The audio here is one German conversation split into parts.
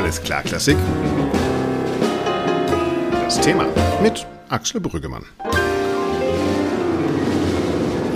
Alles klar, Klassik. Das Thema mit Axel Brüggemann.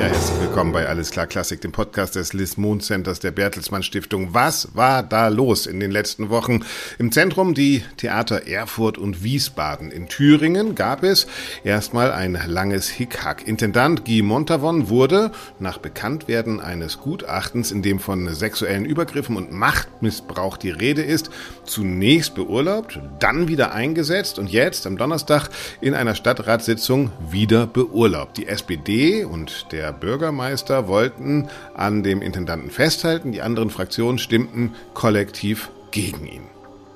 Ja, herzlich willkommen bei Alles klar Klassik, dem Podcast des Liz Moon Centers der Bertelsmann Stiftung. Was war da los in den letzten Wochen? Im Zentrum die Theater Erfurt und Wiesbaden. In Thüringen gab es erstmal ein langes Hickhack. Intendant Guy Montavon wurde nach Bekanntwerden eines Gutachtens, in dem von sexuellen Übergriffen und Machtmissbrauch die Rede ist, zunächst beurlaubt, dann wieder eingesetzt und jetzt am Donnerstag in einer Stadtratssitzung wieder beurlaubt. Die SPD und der Bürgermeister wollten an dem Intendanten festhalten, die anderen Fraktionen stimmten kollektiv gegen ihn.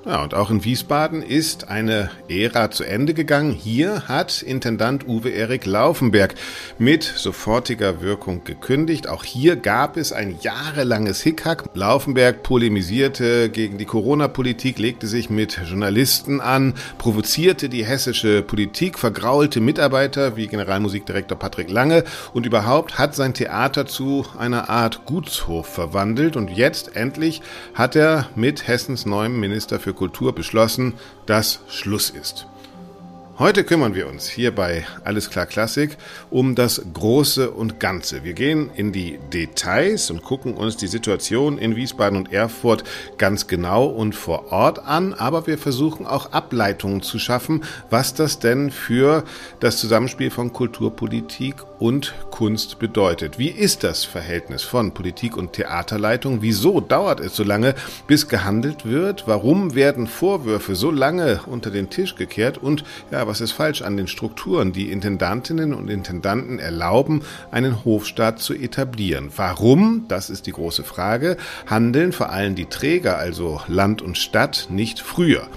Ja, und auch in Wiesbaden ist eine Ära zu Ende gegangen. Hier hat Intendant Uwe Erik Laufenberg mit sofortiger Wirkung gekündigt. Auch hier gab es ein jahrelanges Hickhack. Laufenberg polemisierte gegen die Corona-Politik, legte sich mit Journalisten an, provozierte die hessische Politik, vergraulte Mitarbeiter wie Generalmusikdirektor Patrick Lange und überhaupt hat sein Theater zu einer Art Gutshof verwandelt. Und jetzt endlich hat er mit Hessens neuem Minister für Kultur beschlossen, dass Schluss ist. Heute kümmern wir uns hier bei Alles klar Klassik um das Große und Ganze. Wir gehen in die Details und gucken uns die Situation in Wiesbaden und Erfurt ganz genau und vor Ort an, aber wir versuchen auch Ableitungen zu schaffen, was das denn für das Zusammenspiel von Kulturpolitik und Kunst bedeutet. Wie ist das Verhältnis von Politik und Theaterleitung? Wieso dauert es so lange, bis gehandelt wird? Warum werden Vorwürfe so lange unter den Tisch gekehrt? Und ja, was ist falsch an den Strukturen, die Intendantinnen und Intendanten erlauben, einen Hofstaat zu etablieren? Warum, das ist die große Frage, handeln vor allem die Träger, also Land und Stadt, nicht früher?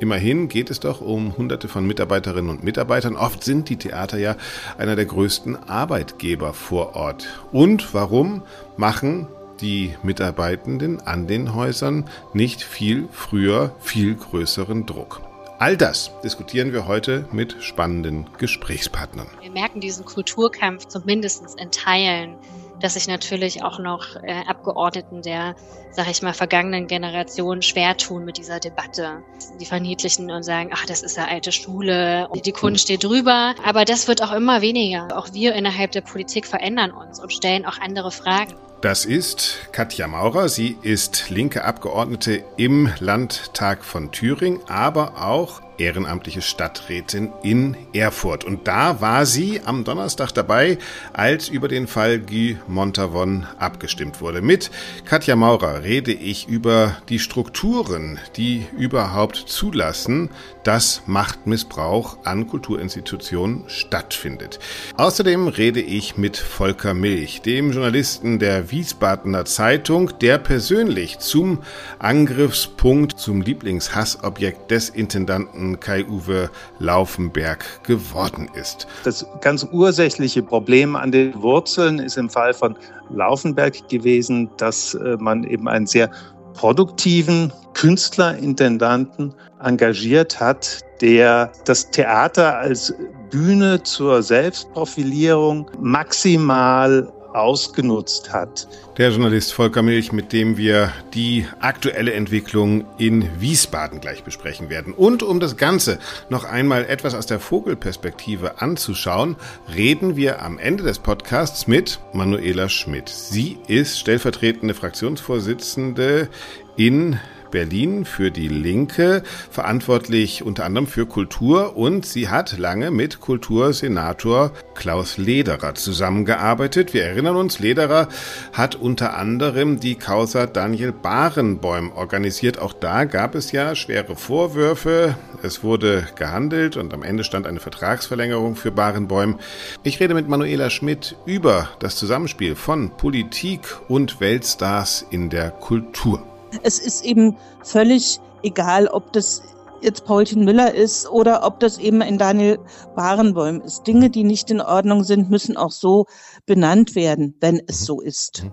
Immerhin geht es doch um Hunderte von Mitarbeiterinnen und Mitarbeitern. Oft sind die Theater ja einer der größten Arbeitgeber vor Ort. Und warum machen die Mitarbeitenden an den Häusern nicht viel früher viel größeren Druck? All das diskutieren wir heute mit spannenden Gesprächspartnern. Wir merken diesen Kulturkampf zumindest in Teilen dass sich natürlich auch noch äh, Abgeordneten der, sag ich mal, vergangenen Generation schwer tun mit dieser Debatte. Die verniedlichen und sagen, ach, das ist ja alte Schule und die Kunst steht drüber. Aber das wird auch immer weniger. Auch wir innerhalb der Politik verändern uns und stellen auch andere Fragen. Das ist Katja Maurer. Sie ist linke Abgeordnete im Landtag von Thüringen, aber auch ehrenamtliche Stadträtin in Erfurt. Und da war sie am Donnerstag dabei, als über den Fall Guy Montavon abgestimmt wurde. Mit Katja Maurer rede ich über die Strukturen, die überhaupt zulassen, dass Machtmissbrauch an Kulturinstitutionen stattfindet. Außerdem rede ich mit Volker Milch, dem Journalisten der Wiesbadener Zeitung, der persönlich zum Angriffspunkt, zum Lieblingshassobjekt des Intendanten Kai-Uwe Laufenberg geworden ist. Das ganz ursächliche Problem an den Wurzeln ist im Fall von Laufenberg gewesen, dass äh, man eben einen sehr produktiven Künstlerintendanten engagiert hat, der das Theater als Bühne zur Selbstprofilierung maximal ausgenutzt hat. Der Journalist Volker Milch, mit dem wir die aktuelle Entwicklung in Wiesbaden gleich besprechen werden. Und um das Ganze noch einmal etwas aus der Vogelperspektive anzuschauen, reden wir am Ende des Podcasts mit Manuela Schmidt. Sie ist stellvertretende Fraktionsvorsitzende in Berlin für die Linke, verantwortlich unter anderem für Kultur und sie hat lange mit Kultursenator Klaus Lederer zusammengearbeitet. Wir erinnern uns, Lederer hat unter anderem die Causa Daniel Barenbäum organisiert. Auch da gab es ja schwere Vorwürfe. Es wurde gehandelt und am Ende stand eine Vertragsverlängerung für Barenbäum. Ich rede mit Manuela Schmidt über das Zusammenspiel von Politik und Weltstars in der Kultur. Es ist eben völlig egal, ob das jetzt Paulchen Müller ist oder ob das eben ein Daniel Barenbäum ist. Dinge, die nicht in Ordnung sind, müssen auch so benannt werden, wenn es so ist.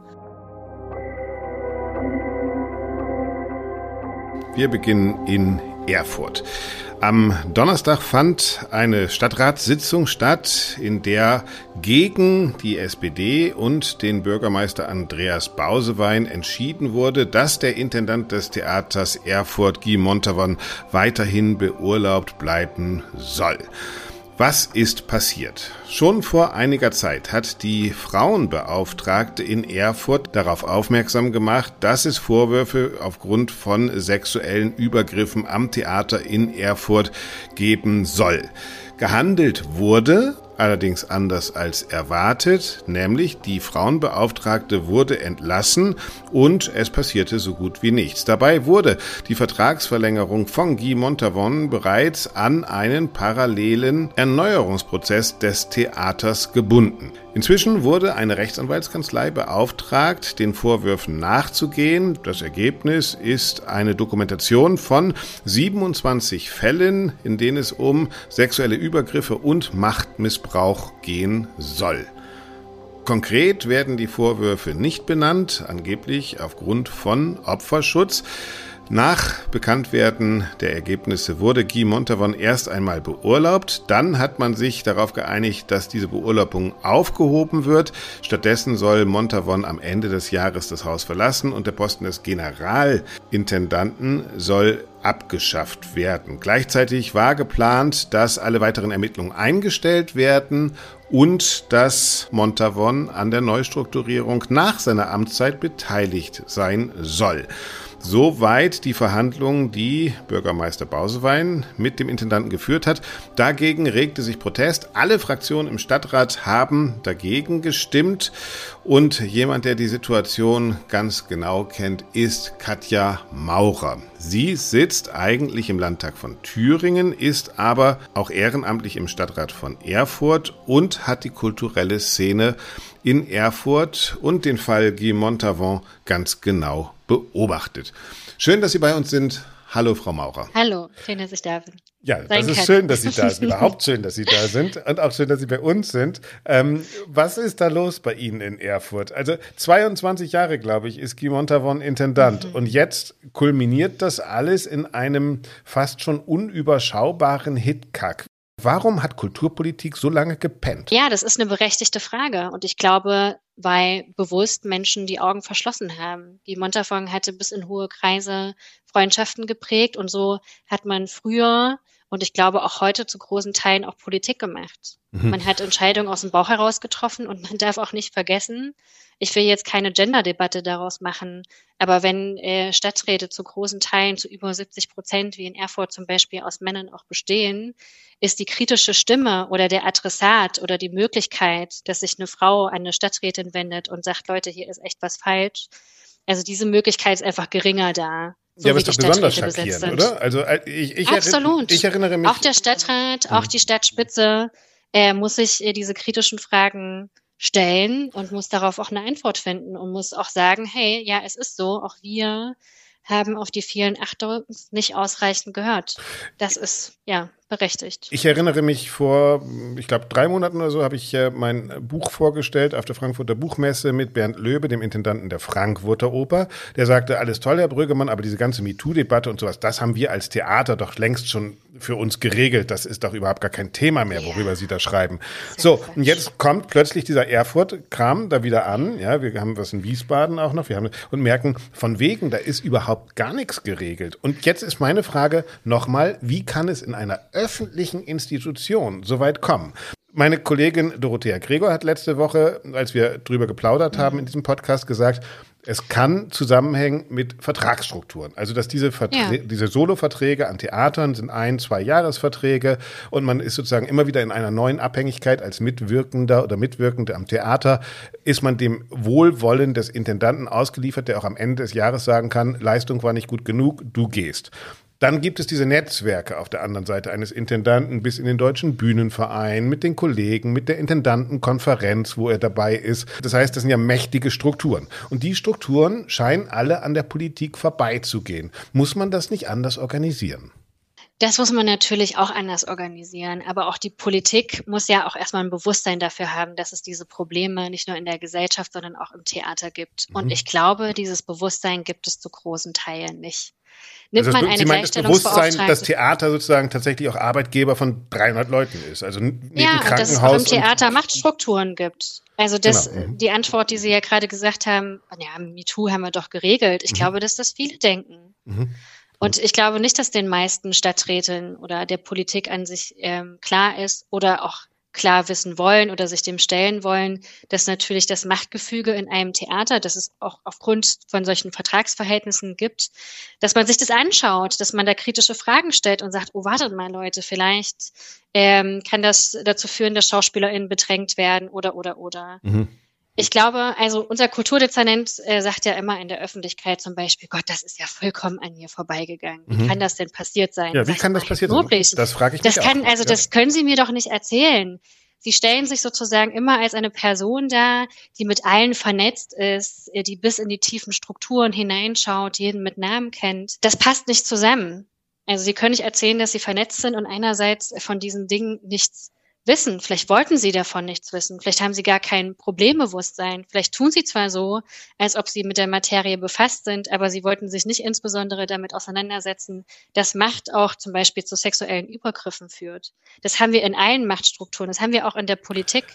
Wir beginnen in Erfurt. Am Donnerstag fand eine Stadtratssitzung statt, in der gegen die SPD und den Bürgermeister Andreas Bausewein entschieden wurde, dass der Intendant des Theaters Erfurt Guy Montavon weiterhin beurlaubt bleiben soll. Was ist passiert? Schon vor einiger Zeit hat die Frauenbeauftragte in Erfurt darauf aufmerksam gemacht, dass es Vorwürfe aufgrund von sexuellen Übergriffen am Theater in Erfurt geben soll. Gehandelt wurde allerdings anders als erwartet, nämlich die Frauenbeauftragte wurde entlassen und es passierte so gut wie nichts. Dabei wurde die Vertragsverlängerung von Guy Montavon bereits an einen parallelen Erneuerungsprozess des Theaters gebunden. Inzwischen wurde eine Rechtsanwaltskanzlei beauftragt, den Vorwürfen nachzugehen. Das Ergebnis ist eine Dokumentation von 27 Fällen, in denen es um sexuelle Übergriffe und Machtmissbrauch gehen soll. Konkret werden die Vorwürfe nicht benannt, angeblich aufgrund von Opferschutz. Nach Bekanntwerden der Ergebnisse wurde Guy Montavon erst einmal beurlaubt. Dann hat man sich darauf geeinigt, dass diese Beurlaubung aufgehoben wird. Stattdessen soll Montavon am Ende des Jahres das Haus verlassen und der Posten des Generalintendanten soll abgeschafft werden. Gleichzeitig war geplant, dass alle weiteren Ermittlungen eingestellt werden und dass Montavon an der Neustrukturierung nach seiner Amtszeit beteiligt sein soll. Soweit die Verhandlungen, die Bürgermeister Bausewein mit dem Intendanten geführt hat. Dagegen regte sich Protest. Alle Fraktionen im Stadtrat haben dagegen gestimmt. Und jemand, der die Situation ganz genau kennt, ist Katja Maurer. Sie sitzt eigentlich im Landtag von Thüringen, ist aber auch ehrenamtlich im Stadtrat von Erfurt und hat die kulturelle Szene in Erfurt und den Fall Guy Montavon ganz genau beobachtet. Schön, dass Sie bei uns sind. Hallo, Frau Maurer. Hallo, schön, dass ich da bin. Ja, das ist schön, dass Sie da sind. Überhaupt schön, dass Sie da sind. Und auch schön, dass Sie bei uns sind. Ähm, was ist da los bei Ihnen in Erfurt? Also 22 Jahre, glaube ich, ist Guy Montavon Intendant. Mhm. Und jetzt kulminiert das alles in einem fast schon unüberschaubaren Hitkack. Warum hat Kulturpolitik so lange gepennt? Ja, das ist eine berechtigte Frage. Und ich glaube, weil bewusst Menschen die Augen verschlossen haben. Die Montafon hatte bis in hohe Kreise Freundschaften geprägt und so hat man früher und ich glaube auch heute zu großen Teilen auch Politik gemacht. Mhm. Man hat Entscheidungen aus dem Bauch heraus getroffen und man darf auch nicht vergessen, ich will jetzt keine Gender-Debatte daraus machen, aber wenn äh, Stadträte zu großen Teilen, zu über 70 Prozent, wie in Erfurt zum Beispiel, aus Männern auch bestehen, ist die kritische Stimme oder der Adressat oder die Möglichkeit, dass sich eine Frau an eine Stadträtin wendet und sagt, Leute, hier ist echt was falsch. Also diese Möglichkeit ist einfach geringer da. So ja, aber ist doch besonders schockierend, oder? Also äh, ich, ich, Absolut. ich erinnere mich. Auch der Stadtrat, auch die Stadtspitze äh, muss sich äh, diese kritischen Fragen stellen und muss darauf auch eine Antwort finden und muss auch sagen, hey, ja, es ist so, auch wir haben auf die vielen Achtungs nicht ausreichend gehört. Das ist ja berechtigt. Ich erinnere mich vor, ich glaube, drei Monaten oder so habe ich äh, mein Buch vorgestellt auf der Frankfurter Buchmesse mit Bernd Löbe, dem Intendanten der Frankfurter Oper. Der sagte, alles toll, Herr Brüggemann, aber diese ganze MeToo-Debatte und sowas, das haben wir als Theater doch längst schon für uns geregelt. Das ist doch überhaupt gar kein Thema mehr, worüber ja. Sie da schreiben. So, und jetzt kommt plötzlich dieser Erfurt-Kram da wieder an. Ja, wir haben was in Wiesbaden auch noch. Wir haben und merken, von wegen, da ist überhaupt gar nichts geregelt. Und jetzt ist meine Frage nochmal, wie kann es in einer öffentlichen Institution so weit kommen? Meine Kollegin Dorothea Gregor hat letzte Woche, als wir drüber geplaudert haben in diesem Podcast, gesagt, es kann zusammenhängen mit Vertragsstrukturen. Also, dass diese, Verträ ja. diese Solo-Verträge an Theatern sind ein, zwei Jahresverträge und man ist sozusagen immer wieder in einer neuen Abhängigkeit als Mitwirkender oder Mitwirkende am Theater, ist man dem Wohlwollen des Intendanten ausgeliefert, der auch am Ende des Jahres sagen kann, Leistung war nicht gut genug, du gehst. Dann gibt es diese Netzwerke auf der anderen Seite eines Intendanten bis in den Deutschen Bühnenverein, mit den Kollegen, mit der Intendantenkonferenz, wo er dabei ist. Das heißt, das sind ja mächtige Strukturen. Und die Strukturen scheinen alle an der Politik vorbeizugehen. Muss man das nicht anders organisieren? Das muss man natürlich auch anders organisieren. Aber auch die Politik muss ja auch erstmal ein Bewusstsein dafür haben, dass es diese Probleme nicht nur in der Gesellschaft, sondern auch im Theater gibt. Mhm. Und ich glaube, dieses Bewusstsein gibt es zu großen Teilen nicht. Nimmt also man eine Sie meinen das Bewusstsein, dass Theater sozusagen tatsächlich auch Arbeitgeber von 300 Leuten ist. Also neben ja, Krankenhaus dass es auch im Theater Machtstrukturen gibt. Also das, Genau. Mhm. die Antwort, die Sie ja gerade gesagt haben, ja, MeToo haben wir doch geregelt. Ich Mhm. glaube, dass das viele denken. Mhm. Und ich glaube nicht, dass den meisten Stadträten oder der Politik an sich ähm, klar ist oder auch klar wissen wollen oder sich dem stellen wollen, dass natürlich das Machtgefüge in einem Theater, das es auch aufgrund von solchen Vertragsverhältnissen gibt, dass man sich das anschaut, dass man da kritische Fragen stellt und sagt, oh, wartet mal Leute, vielleicht ähm, kann das dazu führen, dass SchauspielerInnen bedrängt werden oder, oder, oder. Mhm. Ich glaube, also unser Kulturdezernent äh, sagt ja immer in der Öffentlichkeit zum Beispiel, Gott, das ist ja vollkommen an mir vorbeigegangen. Wie Mhm. kann das denn passiert sein? Ja, wie Sag kann das passiert sein? Das frage ich mich das kann, auch. also Ja. das können Sie mir doch nicht erzählen. Sie stellen sich sozusagen immer als eine Person dar, die mit allen vernetzt ist, äh, die bis in die tiefen Strukturen hineinschaut, jeden mit Namen kennt. Das passt nicht zusammen. Also Sie können nicht erzählen, dass Sie vernetzt sind und einerseits von diesen Dingen nichts wissen. Vielleicht wollten Sie davon nichts wissen. Vielleicht haben Sie gar kein Problembewusstsein. Vielleicht tun Sie zwar so, als ob Sie mit der Materie befasst sind, aber Sie wollten sich nicht insbesondere damit auseinandersetzen, dass Macht auch zum Beispiel zu sexuellen Übergriffen führt. Das haben wir in allen Machtstrukturen. Das haben wir auch in der Politik.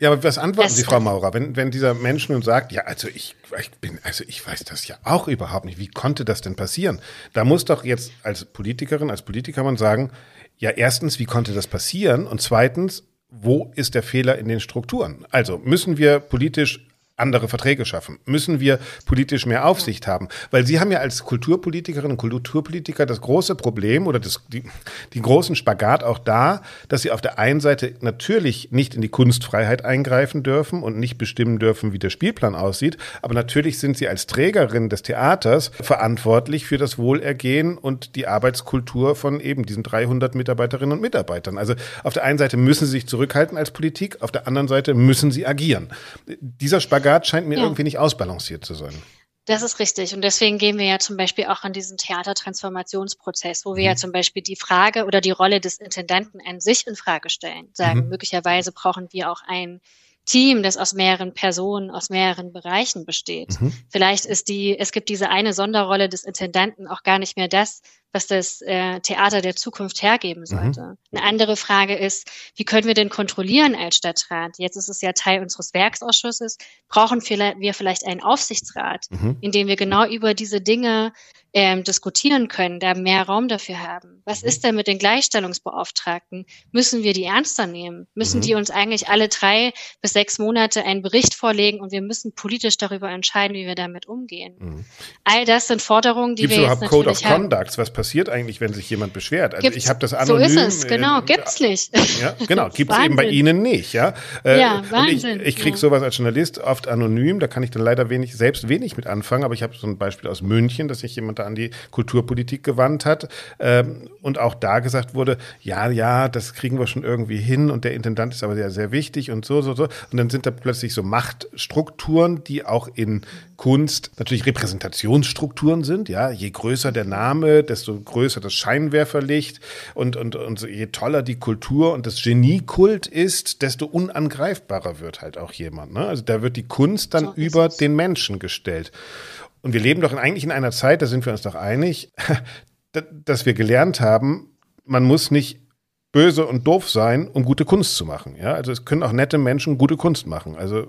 Ja, aber was antworten Das- Sie, Frau Maurer, wenn, wenn dieser Mensch nun sagt, ja, also ich, ich bin, also ich weiß das ja auch überhaupt nicht. Wie konnte das denn passieren? Da muss doch jetzt als Politikerin, als Politiker man sagen, ja, erstens, wie konnte das passieren? Und zweitens, wo ist der Fehler in den Strukturen? Also müssen wir politisch andere Verträge schaffen? Müssen wir politisch mehr Aufsicht haben? Weil Sie haben ja als Kulturpolitikerin und Kulturpolitiker das große Problem oder das, die, die großen Spagat auch da, dass Sie auf der einen Seite natürlich nicht in die Kunstfreiheit eingreifen dürfen und nicht bestimmen dürfen, wie der Spielplan aussieht, aber natürlich sind Sie als Trägerin des Theaters verantwortlich für das Wohlergehen und die Arbeitskultur von eben diesen 300 Mitarbeiterinnen und Mitarbeitern. Also auf der einen Seite müssen Sie sich zurückhalten als Politik, auf der anderen Seite müssen Sie agieren. Dieser Spagat scheint mir Ja. irgendwie nicht ausbalanciert zu sein. Das ist richtig. Und deswegen gehen wir ja zum Beispiel auch an diesen Theatertransformationsprozess, wo wir ja zum Beispiel die Frage oder die Rolle des Intendanten an sich in Frage stellen. Sagen, Mhm. möglicherweise brauchen wir auch ein Team, das aus mehreren Personen, aus mehreren Bereichen besteht. Mhm. Vielleicht ist die, es gibt diese eine Sonderrolle des Intendanten auch gar nicht mehr das, was das äh, Theater der Zukunft hergeben sollte. Eine andere Frage ist, wie können wir denn kontrollieren als Stadtrat? Jetzt ist es ja Teil unseres Werksausschusses. Brauchen wir vielleicht einen Aufsichtsrat, Mhm. in dem wir genau über diese Dinge ähm, diskutieren können, da mehr Raum dafür haben. Was Mhm. ist denn mit den Gleichstellungsbeauftragten? Müssen wir die ernster nehmen? Müssen Mhm. die uns eigentlich alle drei bis sechs Monate einen Bericht vorlegen und wir müssen politisch darüber entscheiden, wie wir damit umgehen? Mhm. All das sind Forderungen, die Gibt es wir jetzt überhaupt Code of natürlich haben. Conduct? Was passiert eigentlich, wenn sich jemand beschwert? Also Gibt's- ich habe das so anonym. ist es, genau, gibt's nicht. Ja, genau, gibt es eben bei Wahnsinn. Ihnen nicht, ja. Äh, Ja, Wahnsinn, ich, ich kriege ja. sowas als Journalist oft anonym, da kann ich dann leider wenig, selbst wenig mit anfangen, aber ich habe so ein Beispiel aus München, dass sich jemand da an die Kulturpolitik gewandt hat ähm, und auch da gesagt wurde, ja, ja, das kriegen wir schon irgendwie hin und der Intendant ist aber sehr, sehr wichtig und so, so, so. Und dann sind da plötzlich so Machtstrukturen, die auch in Kunst natürlich Repräsentationsstrukturen sind, ja. Je größer der Name, desto größer das Scheinwerferlicht und, und, und je toller die Kultur und das Geniekult ist, desto unangreifbarer wird halt auch jemand. Ne? Also da wird die Kunst dann So über es. den Menschen gestellt. Und wir leben doch in, eigentlich in einer Zeit, da sind wir uns doch einig, da- dass wir gelernt haben, man muss nicht böse und doof sein, um gute Kunst zu machen. Ja, also es können auch nette Menschen gute Kunst machen. Also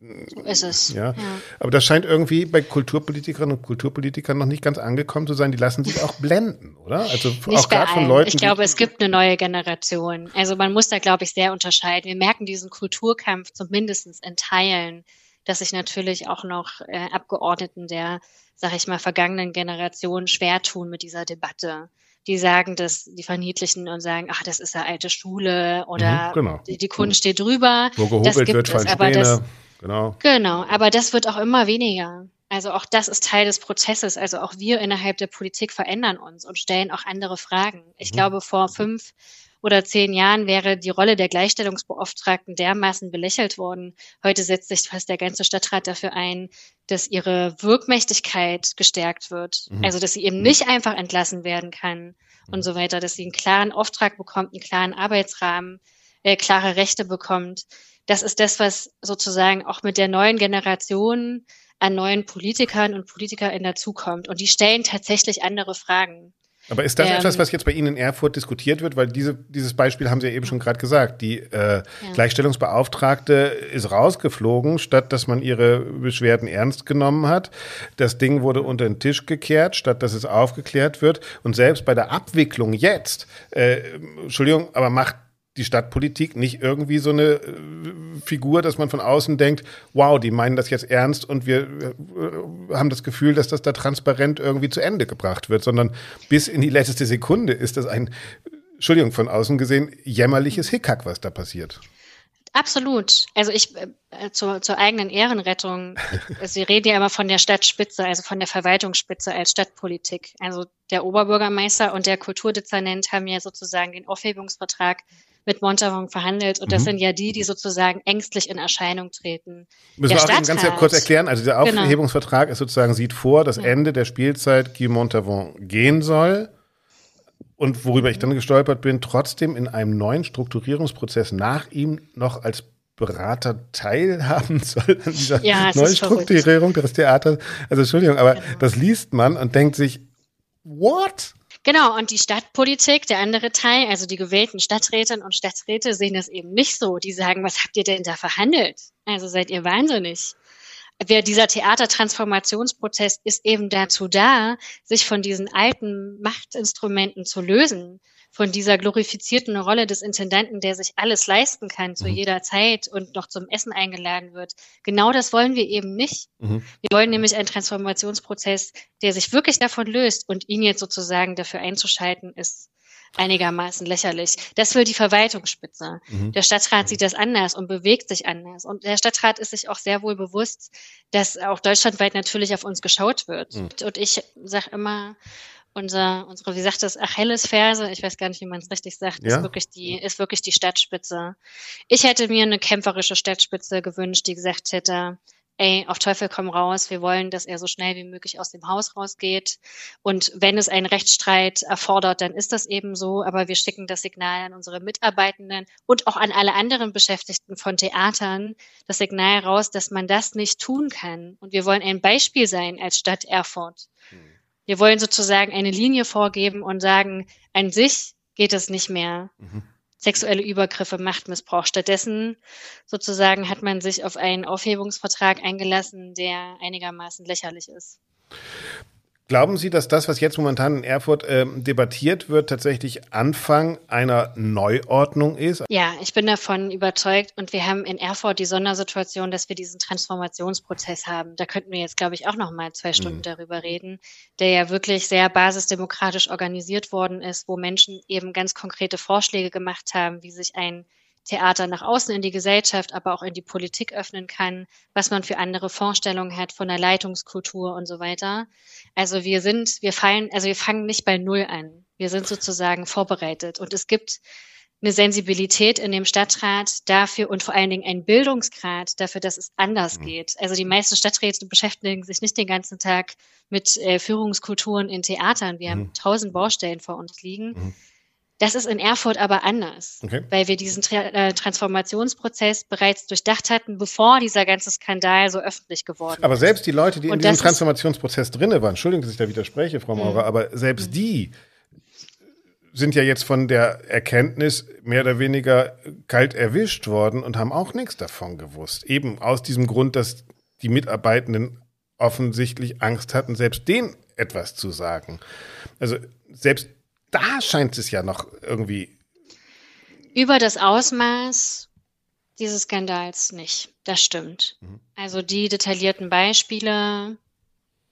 So ist es. ja, aber das scheint irgendwie bei Kulturpolitikerinnen und Kulturpolitikern noch nicht ganz angekommen zu sein. Die lassen sich auch blenden, oder? Also Nicht auch gerade von. Leuten. Ich glaube, es gibt eine neue Generation. Also man muss da, glaube ich, sehr unterscheiden. Wir merken diesen Kulturkampf zumindest in Teilen, dass sich natürlich auch noch äh, Abgeordneten der, sag ich mal, vergangenen Generation schwer tun mit dieser Debatte. Die sagen das, die verniedlichen und sagen, ach, das ist ja alte Schule oder Mhm, genau. die, die Kunst steht drüber. wo das gehobelt gibt wird, es, aber das. Genau. Genau, aber das wird auch immer weniger. Also auch das ist Teil des Prozesses. Also auch wir innerhalb der Politik verändern uns und stellen auch andere Fragen. Ich Mhm. glaube, vor fünf oder zehn Jahren wäre die Rolle der Gleichstellungsbeauftragten dermaßen belächelt worden. Heute setzt sich fast der ganze Stadtrat dafür ein, dass ihre Wirkmächtigkeit gestärkt wird. Mhm. Also dass sie eben nicht einfach entlassen werden kann und so weiter, dass sie einen klaren Auftrag bekommt, einen klaren Arbeitsrahmen, äh, klare Rechte bekommt das ist das, was sozusagen auch mit der neuen Generation an neuen Politikern und PolitikerInnen dazukommt. Und die stellen tatsächlich andere Fragen. Aber ist das ähm, etwas, was jetzt bei Ihnen in Erfurt diskutiert wird? Weil diese, dieses Beispiel haben Sie ja eben schon gerade gesagt. Die äh, ja. Gleichstellungsbeauftragte ist rausgeflogen, statt dass man ihre Beschwerden ernst genommen hat. Das Ding wurde unter den Tisch gekehrt, statt dass es aufgeklärt wird. Und selbst bei der Abwicklung jetzt, äh, Entschuldigung, aber macht die Stadtpolitik nicht irgendwie so eine äh, Figur, dass man von außen denkt, wow, die meinen das jetzt ernst und wir äh, haben das Gefühl, dass das da transparent irgendwie zu Ende gebracht wird, sondern bis in die letzte Sekunde ist das ein, Entschuldigung, von außen gesehen, jämmerliches Hickhack, was da passiert. Absolut. Also ich äh, zur, zur eigenen Ehrenrettung. Sie reden ja immer von der Stadtspitze, also von der Verwaltungsspitze als Stadtpolitik. Also der Oberbürgermeister und der Kulturdezernent haben ja sozusagen den Aufhebungsvertrag mit Montavon verhandelt. Und das mhm. sind ja die, die sozusagen ängstlich in Erscheinung treten. Müssen der wir auch ganz kurz erklären. Also dieser genau. Aufhebungsvertrag genau. ist sozusagen, sieht vor, dass ja. Ende der Spielzeit Guy Montavon gehen soll. Und worüber ich dann gestolpert bin, trotzdem in einem neuen Strukturierungsprozess nach ihm noch als Berater teilhaben soll an dieser ja, Neustrukturierung des Theaters. Also Entschuldigung, aber genau. das liest man und denkt sich, what? Genau, und die Stadtpolitik, der andere Teil, also die gewählten Stadträtinnen und Stadträte sehen das eben nicht so. Die sagen, was habt ihr denn da verhandelt? Also seid ihr wahnsinnig. Wer dieser Theatertransformationsprozess ist eben dazu da, sich von diesen alten Machtinstrumenten zu lösen von dieser glorifizierten Rolle des Intendanten, der sich alles leisten kann zu mhm. jeder Zeit und noch zum Essen eingeladen wird. Genau das wollen wir eben nicht. Mhm. Wir wollen nämlich einen Transformationsprozess, der sich wirklich davon löst und ihn jetzt sozusagen dafür einzuschalten, ist einigermaßen lächerlich. Das will die Verwaltungsspitze. Mhm. Der Stadtrat sieht das anders und bewegt sich anders. Und der Stadtrat ist sich auch sehr wohl bewusst, dass auch deutschlandweit natürlich auf uns geschaut wird. Mhm. Und ich sage immer, unser, unsere, wie sagt das, Achillesferse, ich weiß gar nicht, wie man es richtig sagt, ja? ist wirklich die, ist wirklich die Stadtspitze. Ich hätte mir eine kämpferische Stadtspitze gewünscht, die gesagt hätte, ey, auf Teufel komm raus, wir wollen, dass er so schnell wie möglich aus dem Haus rausgeht. Und wenn es einen Rechtsstreit erfordert, dann ist das eben so. Aber wir schicken das Signal an unsere Mitarbeitenden und auch an alle anderen Beschäftigten von Theatern, das Signal raus, dass man das nicht tun kann. Und wir wollen ein Beispiel sein als Stadt Erfurt. Hm. Wir wollen sozusagen eine Linie vorgeben und sagen, an sich geht es nicht mehr. Mhm. Sexuelle Übergriffe, Machtmissbrauch. Stattdessen sozusagen hat man sich auf einen Aufhebungsvertrag eingelassen, der einigermaßen lächerlich ist. Glauben Sie, dass das, was jetzt momentan in Erfurt äh, debattiert wird, tatsächlich Anfang einer Neuordnung ist? Ja, ich bin davon überzeugt. Und wir haben in Erfurt die Sondersituation, dass wir diesen Transformationsprozess haben. Da könnten wir jetzt, glaube ich, auch noch mal zwei Stunden mhm. darüber reden, der ja wirklich sehr basisdemokratisch organisiert worden ist, wo Menschen eben ganz konkrete Vorschläge gemacht haben, wie sich ein Theater nach außen in die Gesellschaft, aber auch in die Politik öffnen kann, was man für andere Vorstellungen hat von der Leitungskultur und so weiter. Also wir sind, wir fallen, also wir fangen nicht bei Null an. Wir sind sozusagen vorbereitet und es gibt eine Sensibilität in dem Stadtrat dafür und vor allen Dingen einen Bildungsgrad dafür, dass es anders mhm. geht. Also die meisten Stadträte beschäftigen sich nicht den ganzen Tag mit äh, Führungskulturen in Theatern. Wir mhm. haben tausend Baustellen vor uns liegen. Mhm. Das ist in Erfurt aber anders, okay. weil wir diesen Tra äh, Transformationsprozess bereits durchdacht hatten, bevor dieser ganze Skandal so öffentlich geworden ist. Aber selbst die Leute, die Und in diesem Transformationsprozess drinne waren, Entschuldigung, dass ich da widerspreche, Frau Maurer, mhm. aber selbst mhm. die sind ja jetzt von der Erkenntnis mehr oder weniger kalt erwischt worden und haben auch nichts davon gewusst. Eben aus diesem Grund, dass die Mitarbeitenden offensichtlich Angst hatten, selbst denen etwas zu sagen. Also selbst da scheint es ja noch irgendwie. Über das Ausmaß dieses Skandals nicht. Das stimmt. Mhm. Also die detaillierten Beispiele,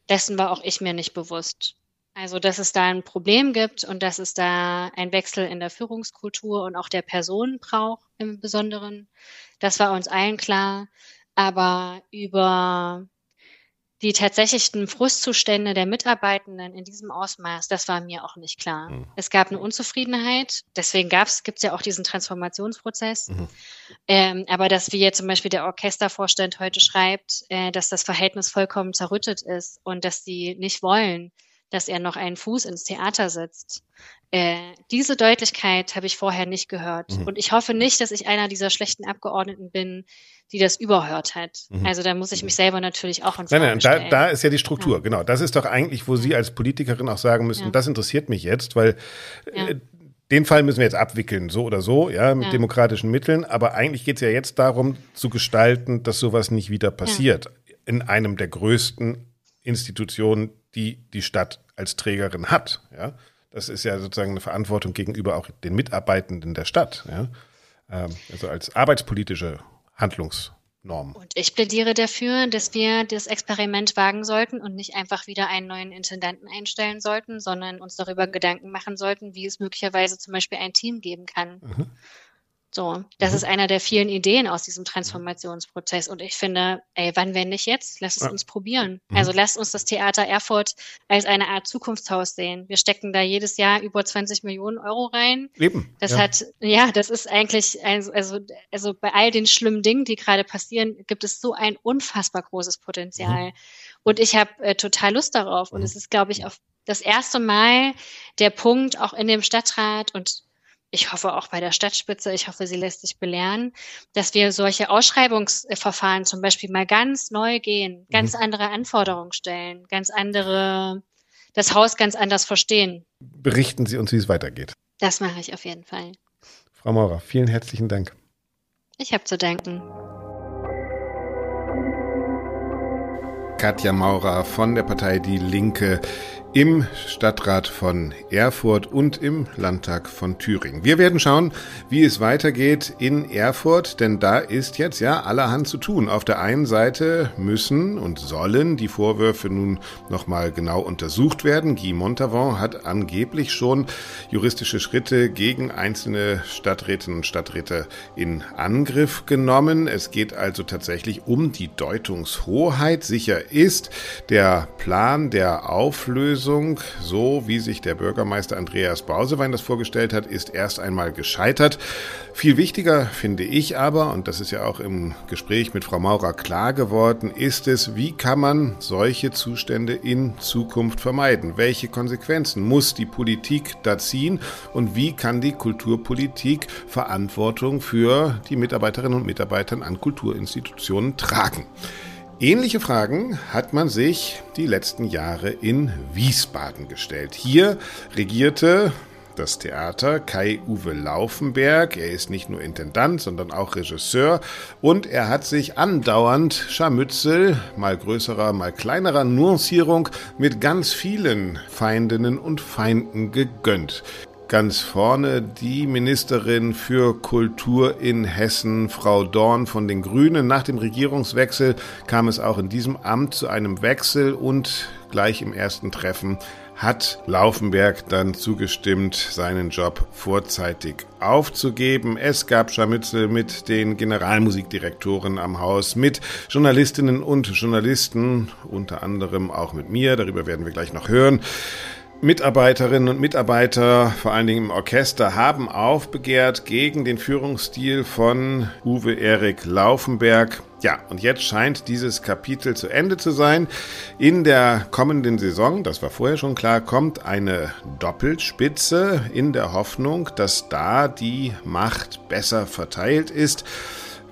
dessen war auch ich mir nicht bewusst. Also, dass es da ein Problem gibt und dass es da einen Wechsel in der Führungskultur und auch der Personen braucht im Besonderen, das war uns allen klar. Aber über die tatsächlichen Frustzustände der Mitarbeitenden in diesem Ausmaß, das war mir auch nicht klar. Mhm. Es gab eine Unzufriedenheit, deswegen gibt es ja auch diesen Transformationsprozess. Mhm. Ähm, aber dass wie jetzt zum Beispiel der Orchestervorstand heute schreibt, äh, dass das Verhältnis vollkommen zerrüttet ist und dass die nicht wollen, dass er noch einen Fuß ins Theater setzt. Äh, diese Deutlichkeit habe ich vorher nicht gehört. Mhm. Und ich hoffe nicht, dass ich einer dieser schlechten Abgeordneten bin, die das überhört hat. Mhm. Also da muss ich mich selber natürlich auch ins Nein, nein, da, da ist ja die Struktur, ja. genau. Das ist doch eigentlich, wo Sie als Politikerin auch sagen müssen, ja. das interessiert mich jetzt, weil ja. äh, den Fall müssen wir jetzt abwickeln, so oder so, ja, mit demokratischen Mitteln. Aber eigentlich geht es ja jetzt darum, zu gestalten, dass sowas nicht wieder passiert. In einem der größten Institutionen, die die Stadt als Trägerin hat, ja. Das ist ja sozusagen eine Verantwortung gegenüber auch den Mitarbeitenden der Stadt. Ja? Ähm, also als arbeitspolitische Handlungsnorm. Und ich plädiere dafür, dass wir das Experiment wagen sollten und nicht einfach wieder einen neuen Intendanten einstellen sollten, sondern uns darüber Gedanken machen sollten, wie es möglicherweise zum Beispiel ein Team geben kann. Mhm. So, das mhm. ist einer der vielen Ideen aus diesem Transformationsprozess. Und ich finde, ey, wann, wenn nicht jetzt? Lass es ja. uns probieren. Mhm. Also lasst uns das Theater Erfurt als eine Art Zukunftshaus sehen. Wir stecken da jedes Jahr über 20 Millionen Euro rein. Eben. Das ja. hat, ja, das ist eigentlich, also, also, also bei all den schlimmen Dingen, die gerade passieren, gibt es so ein unfassbar großes Potenzial. Mhm. Und ich habe äh, total Lust darauf. Und mhm. es ist, glaube ich, auf das erste Mal der Punkt auch in dem Stadtrat und ich hoffe auch bei der Stadtspitze, ich hoffe, sie lässt sich belehren, dass wir solche Ausschreibungsverfahren zum Beispiel mal ganz neu gehen, ganz mhm. andere Anforderungen stellen, ganz andere, das Haus ganz anders verstehen. Berichten Sie uns, wie es weitergeht. Das mache ich auf jeden Fall. Frau Maurer, vielen herzlichen Dank. Ich habe zu danken. Katja Maurer von der Partei Die Linke im Stadtrat von Erfurt und im Landtag von Thüringen. Wir werden schauen, wie es weitergeht in Erfurt, denn da ist jetzt ja allerhand zu tun. Auf der einen Seite müssen und sollen die Vorwürfe nun nochmal genau untersucht werden. Guy Montavon hat angeblich schon juristische Schritte gegen einzelne Stadträtinnen und Stadträte in Angriff genommen. Es geht also tatsächlich um die Deutungshoheit. Sicher ist der Plan der Auflösung Lösung, so wie sich der Bürgermeister Andreas Bausewein das vorgestellt hat, ist erst einmal gescheitert. Viel wichtiger finde ich aber, und das ist ja auch im Gespräch mit Frau Maurer klar geworden, ist es, wie kann man solche Zustände in Zukunft vermeiden? Welche Konsequenzen muss die Politik da ziehen und wie kann die Kulturpolitik Verantwortung für die Mitarbeiterinnen und Mitarbeiter an Kulturinstitutionen tragen? Ähnliche Fragen hat man sich die letzten Jahre in Wiesbaden gestellt. Hier regierte das Theater Kai-Uwe Laufenberg. Er ist nicht nur Intendant, sondern auch Regisseur und er hat sich andauernd Scharmützel, mal größerer, mal kleinerer Nuancierung mit ganz vielen Feindinnen und Feinden gegönnt. Ganz vorne die Ministerin für Kultur in Hessen, Frau Dorn von den Grünen. Nach dem Regierungswechsel kam es auch in diesem Amt zu einem Wechsel und gleich im ersten Treffen hat Laufenberg dann zugestimmt, seinen Job vorzeitig aufzugeben. Es gab Scharmützel mit den Generalmusikdirektoren am Haus, mit Journalistinnen und Journalisten, unter anderem auch mit mir, darüber werden wir gleich noch hören. Mitarbeiterinnen und Mitarbeiter, vor allen Dingen im Orchester, haben aufbegehrt gegen den Führungsstil von Uwe Erik Laufenberg. Ja, und jetzt scheint dieses Kapitel zu Ende zu sein. In der kommenden Saison, das war vorher schon klar, kommt eine Doppelspitze in der Hoffnung, dass da die Macht besser verteilt ist.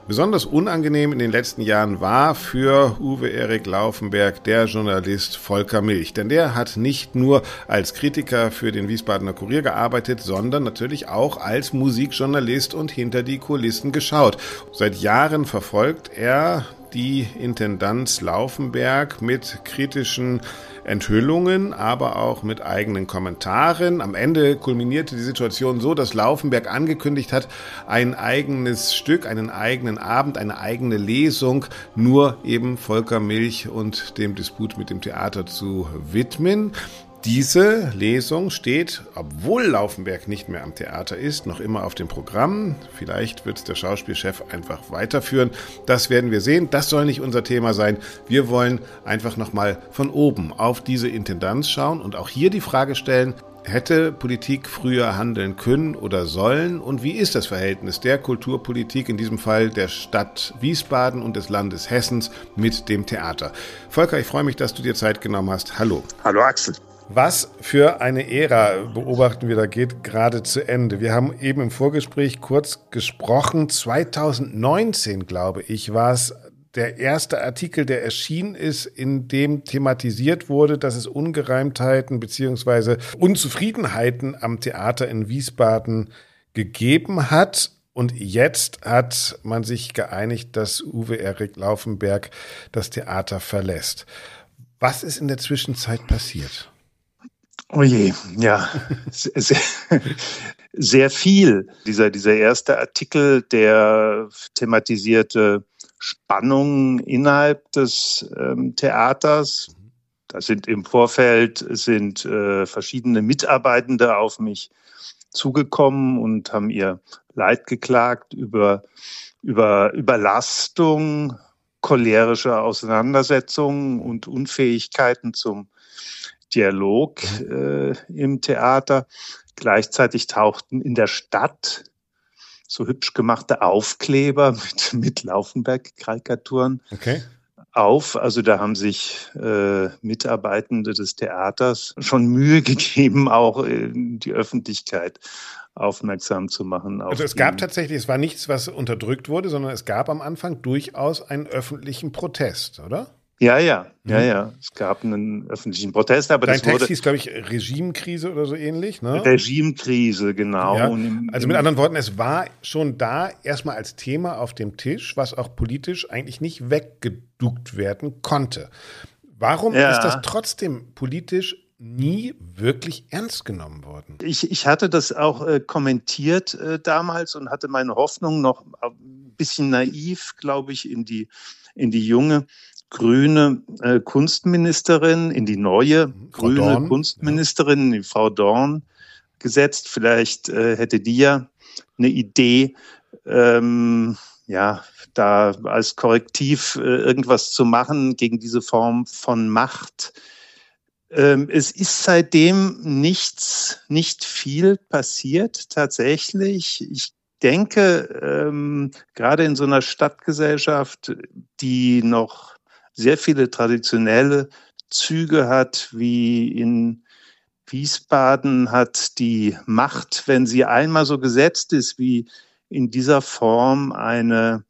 Besonders unangenehm in den letzten Jahren war für Uwe Erik Laufenberg der Journalist Volker Milch. Denn der hat nicht nur als Kritiker für den Wiesbadener Kurier gearbeitet, sondern natürlich auch als Musikjournalist und hinter die Kulissen geschaut. Seit Jahren verfolgt er die Intendanz Laufenberg mit kritischen Enthüllungen, aber auch mit eigenen Kommentaren. Am Ende kulminierte die Situation so, dass Laufenberg angekündigt hat, ein eigenes Stück, einen eigenen Abend, eine eigene Lesung nur eben Volker Milch und dem Disput mit dem Theater zu widmen. Diese Lesung steht, obwohl Laufenberg nicht mehr am Theater ist, noch immer auf dem Programm. Vielleicht wird es der Schauspielchef einfach weiterführen. Das werden wir sehen. Das soll nicht unser Thema sein. Wir wollen einfach nochmal von oben auf diese Intendanz schauen und auch hier die Frage stellen, Hätte Politik früher handeln können oder sollen? Und wie ist das Verhältnis der Kulturpolitik, in diesem Fall der Stadt Wiesbaden und des Landes Hessens, mit dem Theater? Volker, ich freue mich, dass du dir Zeit genommen hast. Hallo. Hallo Axel. Was für eine Ära beobachten wir da geht gerade zu Ende. Wir haben eben im Vorgespräch kurz gesprochen. 2019, glaube ich, war es der erste Artikel, der erschienen ist, in dem thematisiert wurde, dass es Ungereimtheiten beziehungsweise Unzufriedenheiten am Theater in Wiesbaden gegeben hat. Und jetzt hat man sich geeinigt, dass Uwe Erik Laufenberg das Theater verlässt. Was ist in der Zwischenzeit passiert? Oh je, ja, sehr, sehr viel. Dieser, dieser erste Artikel, der thematisierte Spannungen innerhalb des ähm, Theaters. Da sind im Vorfeld sind äh, verschiedene Mitarbeitende auf mich zugekommen und haben ihr Leid geklagt über, über Überlastung, cholerische Auseinandersetzungen und Unfähigkeiten zum Dialog äh, im Theater. Gleichzeitig tauchten in der Stadt so hübsch gemachte Aufkleber mit, mit Laufenberg-Karikaturen okay. auf. Also da haben sich äh, Mitarbeitende des Theaters schon Mühe gegeben, auch in die Öffentlichkeit aufmerksam zu machen. Also es gab tatsächlich, es war nichts, was unterdrückt wurde, sondern es gab am Anfang durchaus einen öffentlichen Protest, oder? Ja, ja, ja, mhm. ja. Es gab einen öffentlichen Protest, aber Dein das Text wurde hieß, glaube ich, Regimekrise oder so ähnlich, ne? Regimekrise, genau. Ja. Im, also mit anderen Worten, es war schon da erstmal als Thema auf dem Tisch, was auch politisch eigentlich nicht weggeduckt werden konnte. Warum ja. ist das trotzdem politisch nie wirklich ernst genommen worden? Ich, ich hatte das auch äh, kommentiert äh, damals und hatte meine Hoffnung noch ein bisschen naiv, glaube ich, in die, in die junge grüne äh, Kunstministerin, in die neue mhm. Frau grüne Dorn, Kunstministerin, ja. die Frau Dorn, gesetzt. Vielleicht äh, hätte die ja eine Idee, ähm, ja, da als Korrektiv äh, irgendwas zu machen gegen diese Form von Macht. Ähm, es ist seitdem nichts, nicht viel passiert tatsächlich. Ich denke, ähm, gerade in so einer Stadtgesellschaft, die noch sehr viele traditionelle Züge hat, wie in Wiesbaden hat die Macht, wenn sie einmal so gesetzt ist, wie in dieser Form eine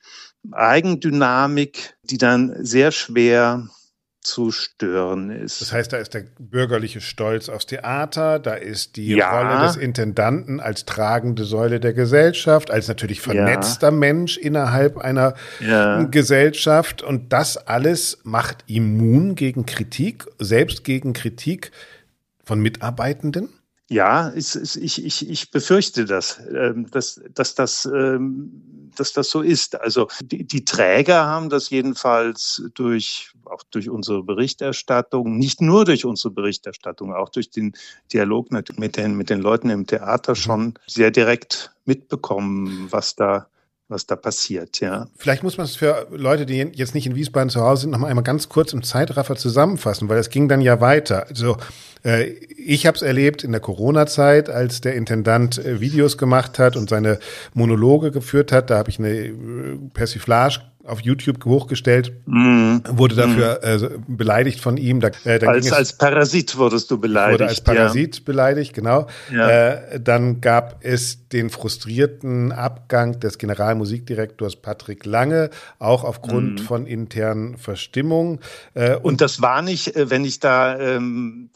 Eigendynamik, die dann sehr schwer zu stören ist. Das heißt, da ist der bürgerliche Stolz aufs Theater, da ist die ja. Rolle des Intendanten als tragende Säule der Gesellschaft, als natürlich vernetzter ja. Mensch innerhalb einer ja. Gesellschaft und das alles macht immun gegen Kritik, selbst gegen Kritik von Mitarbeitenden? Ja, ich, ich, ich, ich befürchte das, ähm, dass, dass, das, ähm, dass das so ist. Also die, die Träger haben das jedenfalls durch, auch durch unsere Berichterstattung, nicht nur durch unsere Berichterstattung, auch durch den Dialog mit den, mit den Leuten im Theater mhm. schon sehr direkt mitbekommen, was da was da passiert, ja. Vielleicht muss man es für Leute, die jetzt nicht in Wiesbaden zu Hause sind, noch mal einmal ganz kurz im Zeitraffer zusammenfassen, weil es ging dann ja weiter. Also äh, ich habe es erlebt in der Corona-Zeit, als der Intendant äh, Videos gemacht hat und seine Monologe geführt hat. Da habe ich eine äh, Persiflage auf YouTube hochgestellt, mm. wurde dafür mm. äh, beleidigt von ihm. Da, äh, als, als Parasit wurdest du beleidigt. Wurde als Parasit ja. beleidigt, genau. Ja. Äh, dann gab es den frustrierten Abgang des Generalmusikdirektors Patrick Lange, auch aufgrund mm. von internen Verstimmungen. Äh, und, und, das war nicht, äh, wenn ich da ähm,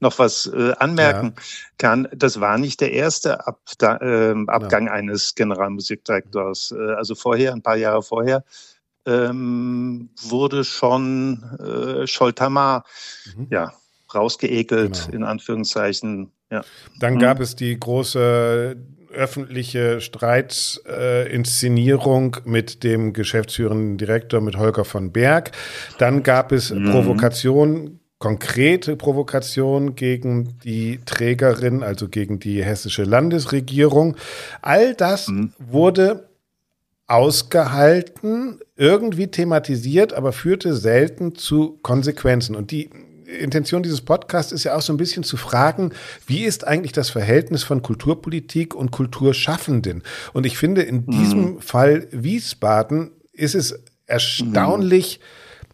noch was äh, anmerken ja. kann, das war nicht der erste Ab da, äh, Abgang eines Generalmusikdirektors. Äh, also vorher, ein paar Jahre vorher, ähm, wurde schon äh, Scholtamar mhm. ja, rausgeekelt, genau. in Anführungszeichen. Ja. Dann mhm. gab es die große öffentliche Streitinszenierung äh, mit dem geschäftsführenden Direktor, mit Holger von Berg. Dann gab es mhm. Provokation konkrete Provokation gegen die Trägerin, also gegen die hessische Landesregierung. All das mhm. wurde ausgehalten, irgendwie thematisiert, aber führte selten zu Konsequenzen. Und die Intention dieses Podcasts ist ja auch so ein bisschen zu fragen, wie ist eigentlich das Verhältnis von Kulturpolitik und Kulturschaffenden? Und ich finde, in diesem mhm. Fall Wiesbaden ist es erstaunlich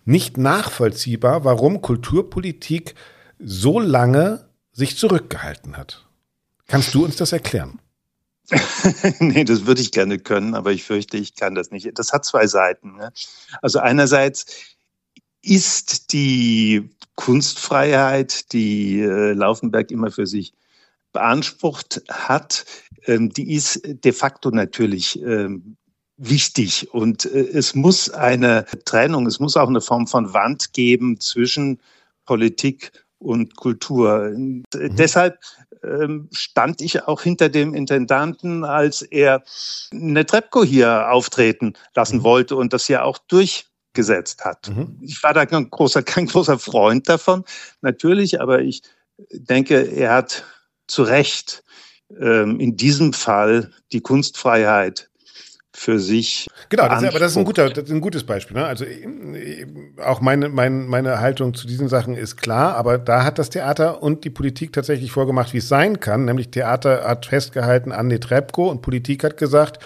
mhm. nicht nachvollziehbar, warum Kulturpolitik so lange sich zurückgehalten hat. Kannst du uns das erklären? nee, das würde ich gerne können, aber ich fürchte, ich kann das nicht. Das hat zwei Seiten. Ne? Also einerseits ist die Kunstfreiheit, die äh, Laufenberg immer für sich beansprucht hat, ähm, die ist de facto natürlich ähm, wichtig. Und äh, es muss eine Trennung, es muss auch eine Form von Wand geben zwischen Politik und Kultur. Und, äh, mhm. Deshalb ähm, stand ich auch hinter dem Intendanten, als er eine Trepko hier auftreten lassen mhm. wollte und das ja auch durchgesetzt hat. Mhm. Ich war da kein großer, kein großer Freund davon, natürlich, aber ich denke, er hat zu Recht ähm, in diesem Fall die Kunstfreiheit für sich. Genau, das, aber das ist ein, guter, das ist ein gutes Beispiel. Ne? Also auch meine, meine, meine Haltung zu diesen Sachen ist klar, aber da hat das Theater und die Politik tatsächlich vorgemacht, wie es sein kann. Nämlich Theater hat festgehalten an Netrebko und Politik hat gesagt,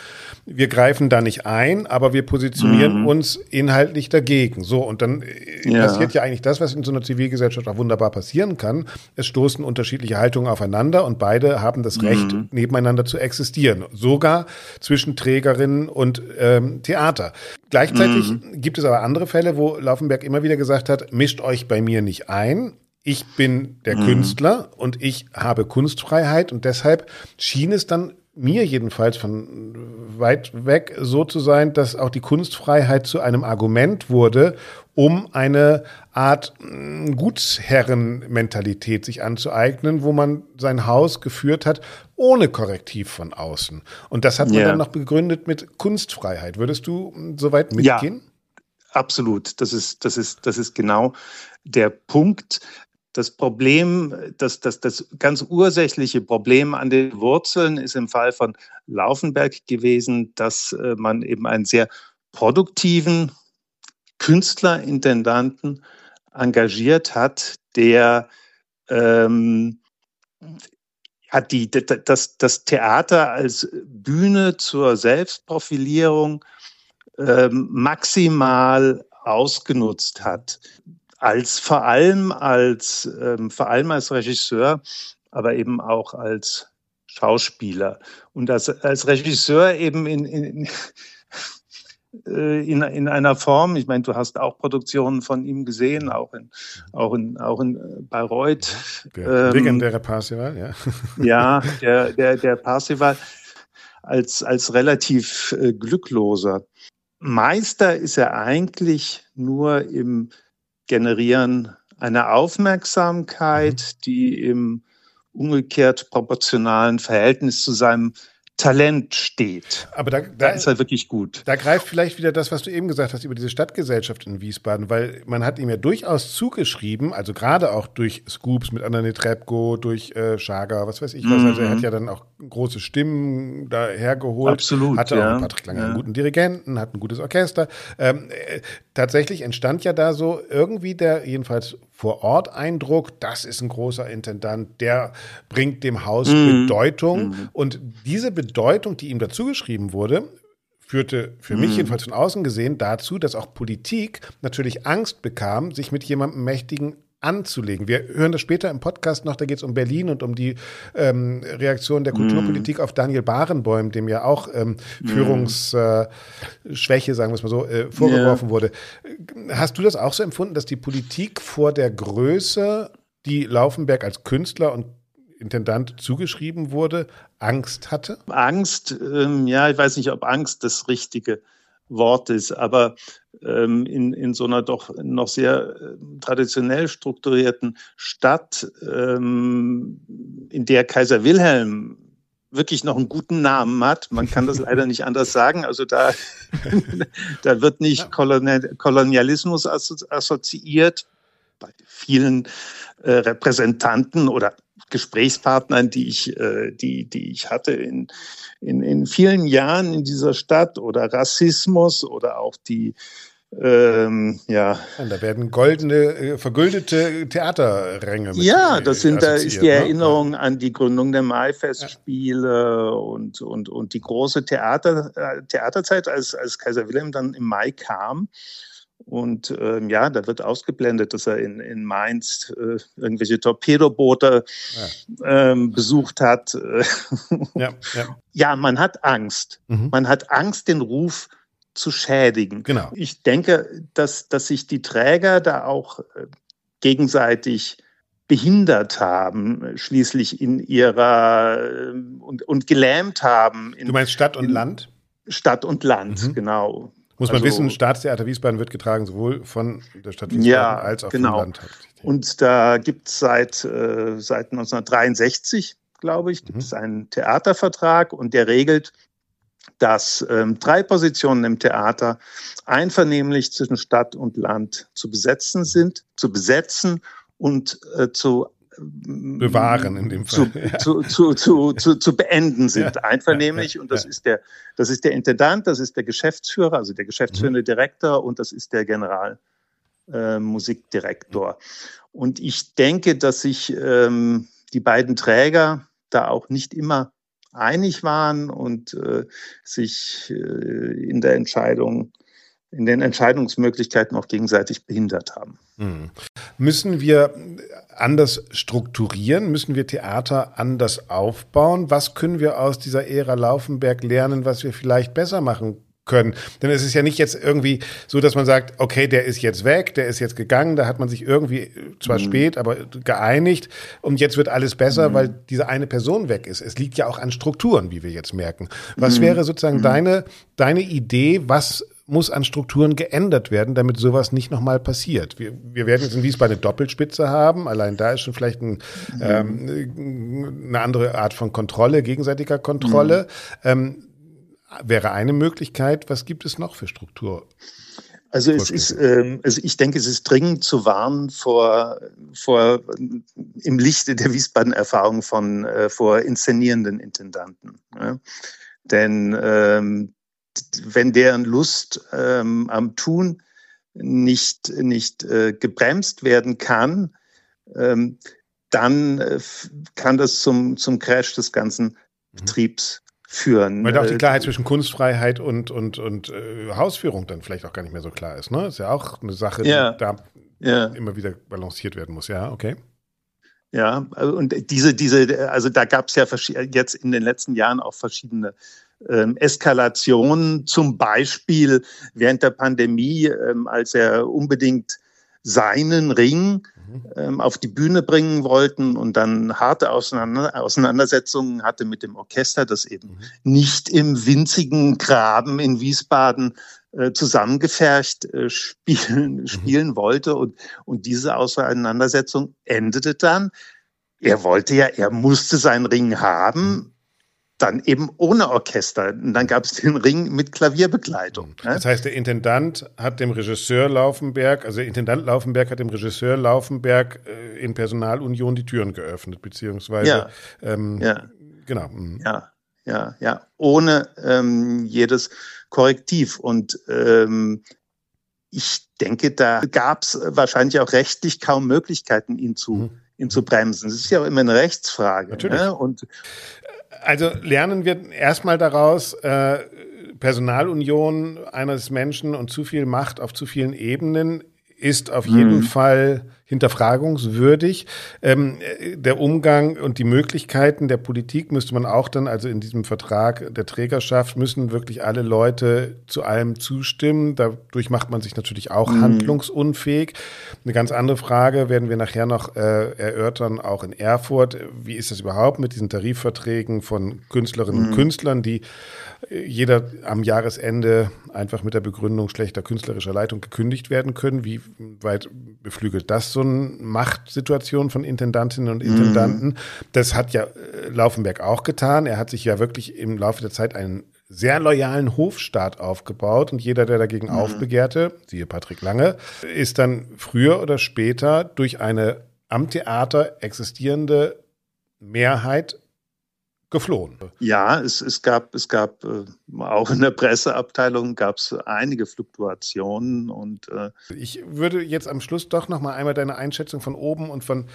wir greifen da nicht ein, aber wir positionieren mhm. uns inhaltlich dagegen. So, und dann äh, ja. passiert ja eigentlich das, was in so einer Zivilgesellschaft auch wunderbar passieren kann. Es stoßen unterschiedliche Haltungen aufeinander und beide haben das Recht, mhm. nebeneinander zu existieren. Sogar zwischen Trägerinnen und ähm, Theater. Gleichzeitig mhm. gibt es aber andere Fälle, wo Laufenberg immer wieder gesagt hat, mischt euch bei mir nicht ein. Ich bin der mhm. Künstler und ich habe Kunstfreiheit und deshalb schien es dann mir jedenfalls von weit weg so zu sein, dass auch die Kunstfreiheit zu einem Argument wurde, um eine Art mm, Gutsherrenmentalität sich anzueignen, wo man sein Haus geführt hat ohne Korrektiv von außen. Und das hat man yeah. dann noch begründet mit Kunstfreiheit. Würdest du mm, soweit mitgehen? Ja, absolut. Das ist, das ist, das ist genau der Punkt. Das Problem, das, das, das ganz ursächliche Problem an den Wurzeln ist im Fall von Laufenberg gewesen, dass äh, man eben einen sehr produktiven Künstlerintendanten engagiert hat, der ähm, hat die, das, das Theater als Bühne zur Selbstprofilierung ähm, maximal ausgenutzt hat als vor allem als ähm, vor allem als Regisseur, aber eben auch als Schauspieler und als, als Regisseur eben in, in, in, in einer Form, ich meine, du hast auch Produktionen von ihm gesehen, auch in, auch in, auch in äh, Bayreuth. Der ähm, legendäre Parsival, ja. Ja, der, der, der Parsival als, als relativ äh, glückloser. Meister ist er eigentlich nur im generieren eine Aufmerksamkeit, mhm. die im umgekehrt proportionalen Verhältnis zu seinem Talent steht. Aber da, da, da, ist er wirklich gut. Da greift vielleicht wieder das, was du eben gesagt hast über diese Stadtgesellschaft in Wiesbaden, weil man hat ihm ja durchaus zugeschrieben, also gerade auch durch Scoops mit Anna Netrebko, durch äh, Schager, was weiß ich was. Mhm. Also er hat ja dann auch große Stimmen dahergeholt. Absolut. Hatte ja. auch Patrick Lange ja. einen guten Dirigenten, hat ein gutes Orchester. Ähm, äh, tatsächlich entstand ja da so irgendwie der, jedenfalls vor Ort Eindruck, das ist ein großer Intendant, der bringt dem Haus mhm. Bedeutung. Mhm. Und diese Bedeutung, die ihm dazugeschrieben wurde, führte für mich mhm. jedenfalls von außen gesehen dazu, dass auch Politik natürlich Angst bekam, sich mit jemandem Mächtigen anzulegen. Wir hören das später im Podcast noch, da geht es um Berlin und um die ähm, Reaktion der Kulturpolitik mm. auf Daniel Barenbäum, dem ja auch ähm, mm. Führungsschwäche, äh, sagen wir es mal so, äh, vorgeworfen yeah. wurde. Hast du das auch so empfunden, dass die Politik vor der Größe, die Laufenberg als Künstler und Intendant zugeschrieben wurde, Angst hatte? Angst, ähm, ja, ich weiß nicht, ob Angst das richtige Wort ist, aber ähm, in, in so einer doch noch sehr äh, traditionell strukturierten Stadt, ähm, in der Kaiser Wilhelm wirklich noch einen guten Namen hat. Man kann das leider nicht anders sagen. Also da, da wird nicht Kolonialismus assoziiert bei vielen äh, Repräsentanten oder Gesprächspartnern, die ich, äh, die, die ich hatte in, in, in vielen Jahren in dieser Stadt oder Rassismus oder auch die ähm, ja. Da werden goldene, äh, vergüldete Theaterränge. Ja, das sind, da ist die ne? Erinnerung an die Gründung der Maifestspiele ja. und, und, und die große Theater, äh, Theaterzeit, als, als Kaiser Wilhelm dann im Mai kam Und ähm, ja, da wird ausgeblendet, dass er in, in Mainz äh, irgendwelche Torpedoboote ja. ähm, besucht hat. ja, ja. ja, man hat Angst. Mhm. Man hat Angst, den Ruf zu schädigen. Genau. Ich denke, dass, dass sich die Träger da auch äh, gegenseitig behindert haben, schließlich in ihrer äh, und, und gelähmt haben. In, du meinst Stadt und Land? Stadt und Land, mhm. genau. Muss man also, wissen, Staatstheater Wiesbaden wird getragen sowohl von der Stadt Wiesbaden ja, als auch genau. vom Land. Und da gibt es seit, äh, seit 1963, glaube ich, gibt es mhm. einen Theatervertrag und der regelt, dass ähm, drei Positionen im Theater einvernehmlich zwischen Stadt und Land zu besetzen sind, zu besetzen und äh, zu bewahren in dem Fall. Zu, zu, zu, zu, zu, beenden sind, einvernehmlich. Und das ist der, das ist der Intendant, das ist der Geschäftsführer, also der geschäftsführende mhm. Direktor und das ist der Generalmusikdirektor. Äh, und ich denke, dass sich ähm, die beiden Träger da auch nicht immer einig waren und äh, sich äh, in der Entscheidung in den Entscheidungsmöglichkeiten auch gegenseitig behindert haben. Hm. Müssen wir anders strukturieren? Müssen wir Theater anders aufbauen? Was können wir aus dieser Ära Laufenberg lernen, was wir vielleicht besser machen können. Denn es ist ja nicht jetzt irgendwie so, dass man sagt, okay, der ist jetzt weg, der ist jetzt gegangen, da hat man sich irgendwie zwar mhm. spät, aber geeinigt und jetzt wird alles besser, mhm. weil diese eine Person weg ist. Es liegt ja auch an Strukturen, wie wir jetzt merken. Was mhm. wäre sozusagen mhm. deine, deine Idee, was muss an Strukturen geändert werden, damit sowas nicht nochmal passiert. Wir, wir werden jetzt in Wiesbaden eine Doppelspitze haben. Allein da ist schon vielleicht ein, ähm, eine andere Art von Kontrolle, gegenseitiger Kontrolle. Mhm. Ähm, wäre eine Möglichkeit. Was gibt es noch für Struktur? Also es ist, ähm, also ich denke, es ist dringend zu warnen vor, vor im Lichte der Wiesbaden-Erfahrung von äh, vor inszenierenden Intendanten. Ja? Denn ähm, wenn deren Lust ähm, am Tun nicht, nicht äh, gebremst werden kann, ähm, dann äh, kann das zum, zum Crash des ganzen mhm. Betriebs führen. Weil auch die äh, Klarheit zwischen Kunstfreiheit und, und, und äh, Hausführung dann vielleicht auch gar nicht mehr so klar ist. Ne? Ist ja auch eine Sache, ja. die da ja. immer wieder balanciert werden muss. Ja, okay. Ja, also, und diese, diese, also da gab es ja jetzt in den letzten Jahren auch verschiedene ähm, Eskalationen, zum Beispiel während der Pandemie, ähm, als er unbedingt seinen Ring mhm. ähm, auf die Bühne bringen wollten und dann harte Auseinander Auseinandersetzungen hatte mit dem Orchester, das eben mhm. nicht im winzigen Graben in Wiesbaden äh, zusammengefercht äh, spielen, mhm. spielen wollte. Und, und diese Auseinandersetzung endete dann. Er wollte ja, er musste seinen Ring haben. Dann eben ohne Orchester. Und dann gab es den Ring mit Klavierbegleitung. Mhm. Ne? Das heißt, der Intendant hat dem Regisseur Laufenberg, also der Intendant Laufenberg hat dem Regisseur Laufenberg äh, in Personalunion die Türen geöffnet, beziehungsweise ja. Ähm, ja. genau. Mhm. Ja, ja, ja. Ohne ähm, jedes Korrektiv. Und ähm, ich denke, da gab es wahrscheinlich auch rechtlich kaum Möglichkeiten, ihn zu, mhm. ihn zu bremsen. Das ist ja auch immer eine Rechtsfrage. Natürlich. Ne? Und also lernen wir erstmal daraus, äh, Personalunion eines Menschen und zu viel Macht auf zu vielen Ebenen ist auf jeden mhm. Fall hinterfragungswürdig. Ähm, der Umgang und die Möglichkeiten der Politik müsste man auch dann, also in diesem Vertrag der Trägerschaft, müssen wirklich alle Leute zu allem zustimmen. Dadurch macht man sich natürlich auch mhm. handlungsunfähig. Eine ganz andere Frage werden wir nachher noch äh, erörtern, auch in Erfurt. Wie ist das überhaupt mit diesen Tarifverträgen von Künstlerinnen mhm. und Künstlern, die jeder am Jahresende einfach mit der Begründung schlechter künstlerischer Leitung gekündigt werden können. Wie weit beflügelt das so eine Machtsituation von Intendantinnen und Intendanten? Mhm. Das hat ja äh, Laufenberg auch getan. Er hat sich ja wirklich im Laufe der Zeit einen sehr loyalen Hofstaat aufgebaut und jeder, der dagegen mhm. aufbegehrte, siehe Patrick Lange, ist dann früher oder später durch eine am Theater existierende Mehrheit geflohen. Ja, es, es gab, es gab äh, auch in der Presseabteilung gab es einige Fluktuationen und äh ich würde jetzt am Schluss doch noch mal einmal deine Einschätzung von oben und von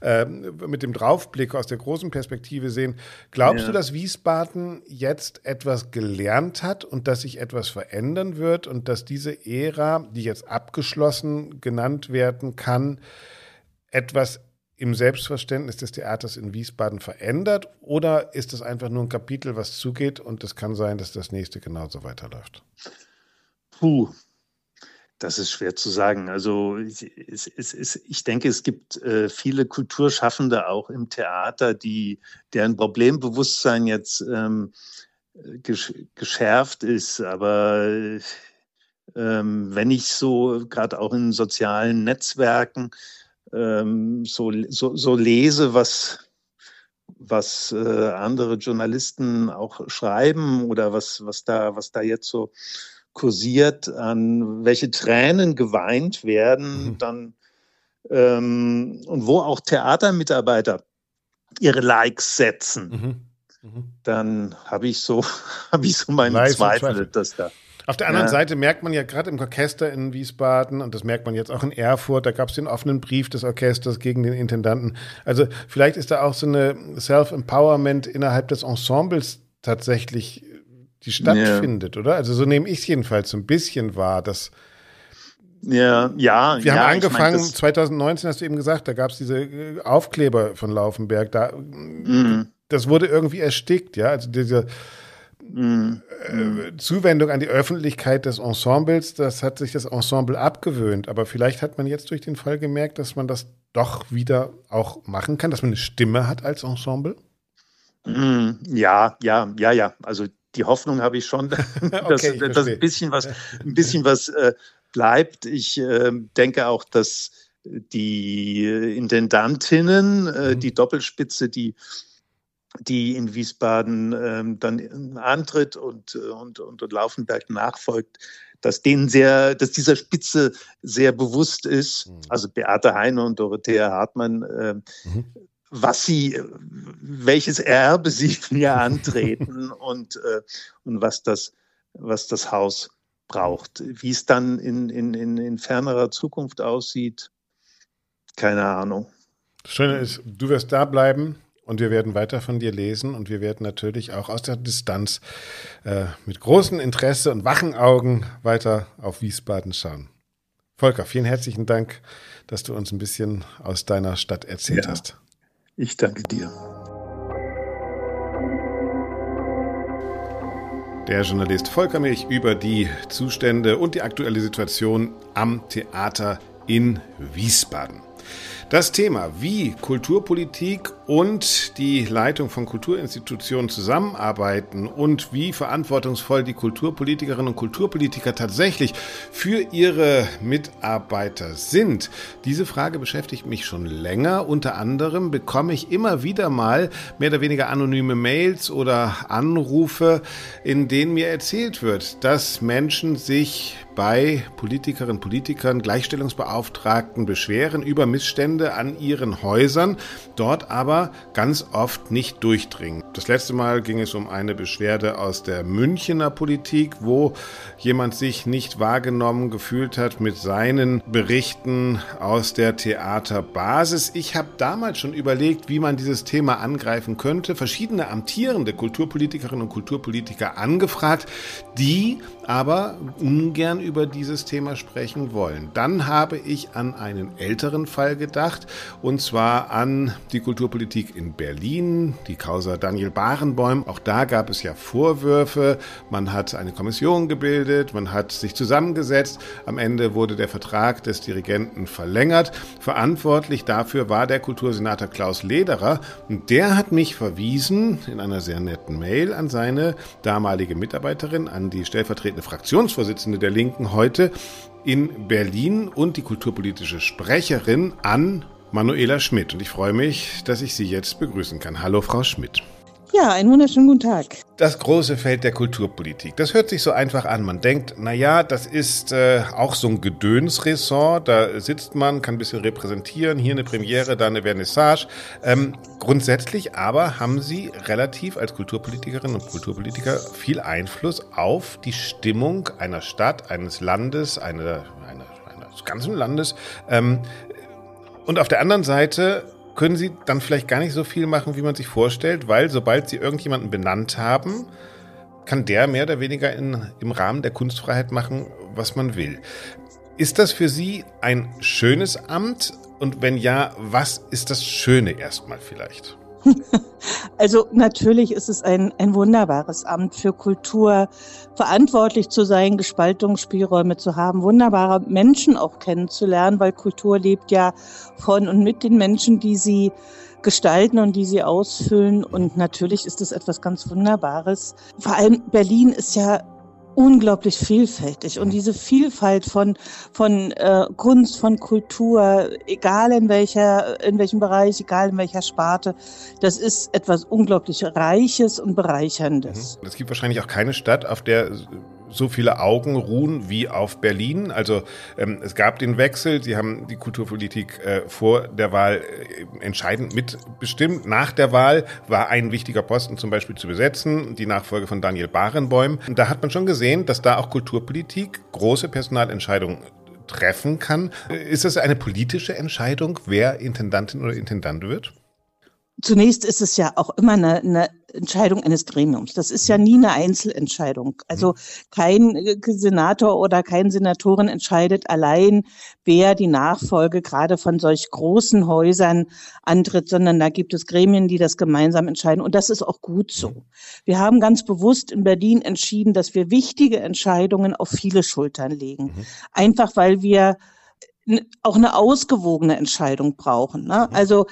äh, mit dem Draufblick aus der großen Perspektive sehen. Glaubst ja. du, dass Wiesbaden jetzt etwas gelernt hat und dass sich etwas verändern wird und dass diese Ära, die jetzt abgeschlossen genannt werden kann, etwas im Selbstverständnis des Theaters in Wiesbaden verändert oder ist es einfach nur ein Kapitel, was zugeht und es kann sein, dass das nächste genauso weiterläuft? Puh, das ist schwer zu sagen. Also es, es, es, ich denke, es gibt äh, viele Kulturschaffende auch im Theater, die deren Problembewusstsein jetzt ähm, gesch geschärft ist. Aber ähm, wenn ich so gerade auch in sozialen Netzwerken ähm, so, so, so lese, was, was äh, andere Journalisten auch schreiben oder was, was, da, was da jetzt so kursiert, an welche Tränen geweint werden, mhm. dann ähm, und wo auch Theatermitarbeiter ihre Likes setzen, mhm. Mhm. dann habe ich so habe ich so meine Zweifel, dass da auf der anderen ja. Seite merkt man ja gerade im Orchester in Wiesbaden, und das merkt man jetzt auch in Erfurt, da gab es den offenen Brief des Orchesters gegen den Intendanten. Also vielleicht ist da auch so eine Self-Empowerment innerhalb des Ensembles tatsächlich, die stattfindet, ja. oder? Also so nehme ich es jedenfalls so ein bisschen wahr, dass ja, ja. Wir haben angefangen, ich mein, 2019 hast du eben gesagt, da gab es diese äh, Aufkleber von Laufenberg. Da, mhm. Das wurde irgendwie erstickt, ja. Also diese Mhm. Äh, Zuwendung an die Öffentlichkeit des Ensembles, das hat sich das Ensemble abgewöhnt. Aber vielleicht hat man jetzt durch den Fall gemerkt, dass man das doch wieder auch machen kann, dass man eine Stimme hat als Ensemble. Mhm. Ja, ja, ja, ja. Also die Hoffnung habe ich schon, dass, okay, ich dass ein bisschen was, ein bisschen was äh, bleibt. Ich äh, denke auch, dass die Intendantinnen, äh, mhm. die Doppelspitze, die die in Wiesbaden ähm, dann antritt und, äh, und, und, und Laufenberg nachfolgt, dass denen sehr, dass dieser Spitze sehr bewusst ist, mhm. also Beate Heine und Dorothea Hartmann, äh, mhm. was sie, welches Erbe sie mir antreten und, äh, und was das, was das Haus braucht. Wie es dann in, in, in, in fernerer Zukunft aussieht, keine Ahnung. Das Schöne ist, du wirst da bleiben, und wir werden weiter von dir lesen und wir werden natürlich auch aus der Distanz äh, mit großem Interesse und wachen Augen weiter auf Wiesbaden schauen. Volker, vielen herzlichen Dank, dass du uns ein bisschen aus deiner Stadt erzählt ja, hast. Ich danke dir. Der Journalist Volker Milch über die Zustände und die aktuelle Situation am Theater in Wiesbaden. Das Thema, wie Kulturpolitik und die Leitung von Kulturinstitutionen zusammenarbeiten und wie verantwortungsvoll die Kulturpolitikerinnen und Kulturpolitiker tatsächlich für ihre Mitarbeiter sind. Diese Frage beschäftigt mich schon länger. Unter anderem bekomme ich immer wieder mal mehr oder weniger anonyme Mails oder Anrufe, in denen mir erzählt wird, dass Menschen sich bei Politikerinnen und Politikern, Gleichstellungsbeauftragten beschweren über Missstände an ihren Häusern, dort aber ganz oft nicht durchdringen. Das letzte Mal ging es um eine Beschwerde aus der Münchener Politik, wo jemand sich nicht wahrgenommen gefühlt hat mit seinen Berichten aus der Theaterbasis. Ich habe damals schon überlegt, wie man dieses Thema angreifen könnte, verschiedene amtierende Kulturpolitikerinnen und Kulturpolitiker angefragt, die aber ungern über dieses Thema sprechen wollen. Dann habe ich an einen älteren Fall gedacht, und zwar an die Kulturpolitik in Berlin, die Causa Daniel Barenboim. Auch da gab es ja Vorwürfe. Man hat eine Kommission gebildet, man hat sich zusammengesetzt. Am Ende wurde der Vertrag des Dirigenten verlängert. Verantwortlich dafür war der Kultursenator Klaus Lederer. Und der hat mich verwiesen in einer sehr netten Mail an seine damalige Mitarbeiterin, an die stellvertretende Fraktionsvorsitzende der Linken heute in Berlin und die kulturpolitische Sprecherin an Manuela Schmidt. Und ich freue mich, dass ich Sie jetzt begrüßen kann. Hallo, Frau Schmidt. Ja, einen wunderschönen guten Tag. Das große Feld der Kulturpolitik. Das hört sich so einfach an. Man denkt, na ja, das ist äh, auch so ein Gedönsressort. Da sitzt man, kann ein bisschen repräsentieren. Hier eine Premiere, da eine Vernissage. Ähm, grundsätzlich aber haben Sie relativ als Kulturpolitikerinnen und Kulturpolitiker viel Einfluss auf die Stimmung einer Stadt, eines Landes, eine, eine, eines ganzen Landes. Ähm, und auf der anderen Seite können sie dann vielleicht gar nicht so viel machen, wie man sich vorstellt, weil sobald sie irgendjemanden benannt haben, kann der mehr oder weniger in, im Rahmen der Kunstfreiheit machen, was man will. Ist das für Sie ein schönes Amt? Und wenn ja, was ist das Schöne erstmal vielleicht? Also natürlich ist es ein, ein wunderbares Amt für Kultur, verantwortlich zu sein, Gestaltungsspielräume zu haben, wunderbare Menschen auch kennenzulernen, weil Kultur lebt ja von und mit den Menschen, die sie gestalten und die sie ausfüllen. Und natürlich ist es etwas ganz Wunderbares. Vor allem Berlin ist ja unglaublich vielfältig und diese Vielfalt von von äh, Kunst, von Kultur, egal in welcher in welchem Bereich, egal in welcher Sparte, das ist etwas unglaublich Reiches und Bereicherndes. Mhm. Es gibt wahrscheinlich auch keine Stadt, auf der so viele Augen ruhen wie auf Berlin. Also ähm, es gab den Wechsel, Sie haben die Kulturpolitik äh, vor der Wahl äh, entscheidend mitbestimmt. Nach der Wahl war ein wichtiger Posten zum Beispiel zu besetzen, die Nachfolge von Daniel Barenbäum. Und da hat man schon gesehen, dass da auch Kulturpolitik große Personalentscheidungen treffen kann. Ist das eine politische Entscheidung, wer Intendantin oder Intendant wird? Zunächst ist es ja auch immer eine, eine Entscheidung eines Gremiums. Das ist ja nie eine Einzelentscheidung. Also kein Senator oder kein Senatorin entscheidet allein, wer die Nachfolge gerade von solch großen Häusern antritt, sondern da gibt es Gremien, die das gemeinsam entscheiden. Und das ist auch gut so. Wir haben ganz bewusst in Berlin entschieden, dass wir wichtige Entscheidungen auf viele Schultern legen. Mhm. Einfach weil wir auch eine ausgewogene Entscheidung brauchen. Ne? Also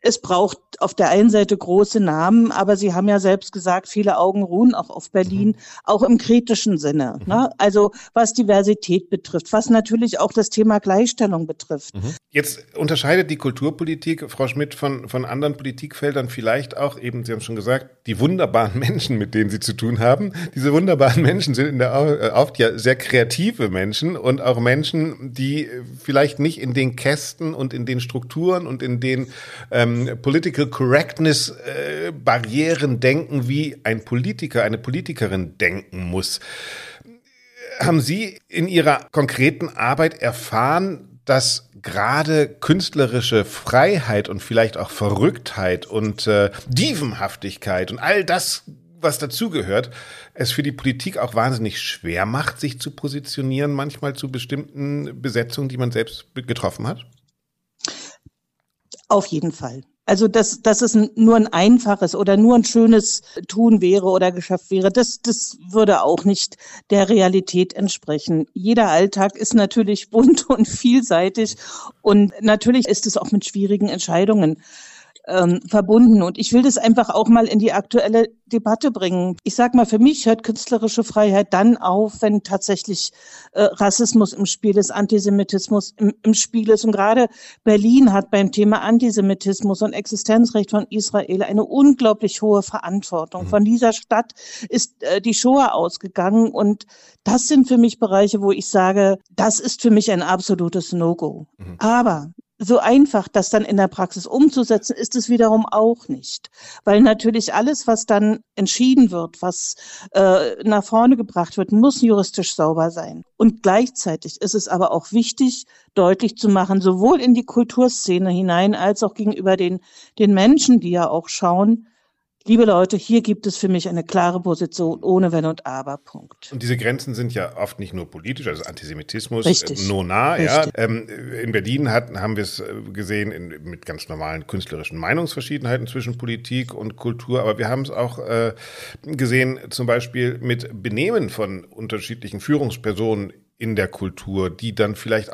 es braucht auf der einen Seite große Namen, aber Sie haben ja selbst gesagt, viele Augen ruhen auch auf Berlin, mhm. auch im kritischen Sinne. Mhm. Ne? Also was Diversität betrifft, was natürlich auch das Thema Gleichstellung betrifft. Mhm. Jetzt unterscheidet die Kulturpolitik, Frau Schmidt, von, von anderen Politikfeldern vielleicht auch, eben, Sie haben schon gesagt, die wunderbaren Menschen, mit denen Sie zu tun haben. Diese wunderbaren Menschen sind in der äh, oft ja sehr kreative Menschen und auch Menschen, die vielleicht nicht in den Kästen und in den Strukturen und in den ähm, Political Correctness äh, denken, wie ein Politiker, eine Politikerin denken muss. Haben Sie in Ihrer konkreten Arbeit erfahren, dass gerade künstlerische Freiheit und vielleicht auch Verrücktheit und äh, Dievenhaftigkeit und all das, was dazugehört, es für die Politik auch wahnsinnig schwer macht, sich zu positionieren, manchmal zu bestimmten Besetzungen, die man selbst getroffen hat? Auf jeden Fall. Also dass, dass es nur ein einfaches oder nur ein schönes Tun wäre oder geschafft wäre, das, das würde auch nicht der Realität entsprechen. Jeder Alltag ist natürlich bunt und vielseitig und natürlich ist es auch mit schwierigen Entscheidungen ähm, verbunden. Und ich will das einfach auch mal in die aktuelle Debatte bringen. Ich sag mal, für mich hört künstlerische Freiheit dann auf, wenn tatsächlich äh, Rassismus im Spiel ist, Antisemitismus im, im Spiel ist. Und gerade Berlin hat beim Thema Antisemitismus und Existenzrecht von Israel eine unglaublich hohe Verantwortung. Mhm. Von dieser Stadt ist äh, die Shoah ausgegangen. Und das sind für mich Bereiche, wo ich sage, das ist für mich ein absolutes No-Go. Mhm. Aber so einfach, das dann in der Praxis umzusetzen, ist es wiederum auch nicht. Weil natürlich alles, was dann entschieden wird, was äh, nach vorne gebracht wird, muss juristisch sauber sein. Und gleichzeitig ist es aber auch wichtig, deutlich zu machen, sowohl in die Kulturszene hinein als auch gegenüber den, den Menschen, die ja auch schauen, liebe Leute, hier gibt es für mich eine klare Position ohne Wenn und Aber. Punkt. Und diese Grenzen sind ja oft nicht nur politisch, also Antisemitismus, Richtig. Äh, nona, Richtig. ja. Ähm, in Berlin hat, haben wir es äh, gesehen in, mit ganz normalen künstlerischen Meinungsverschiedenheiten zwischen Politik und Kultur, aber wir haben es auch äh, gesehen, zum Beispiel mit Benehmen von unterschiedlichen Führungspersonen in der Kultur, die dann vielleicht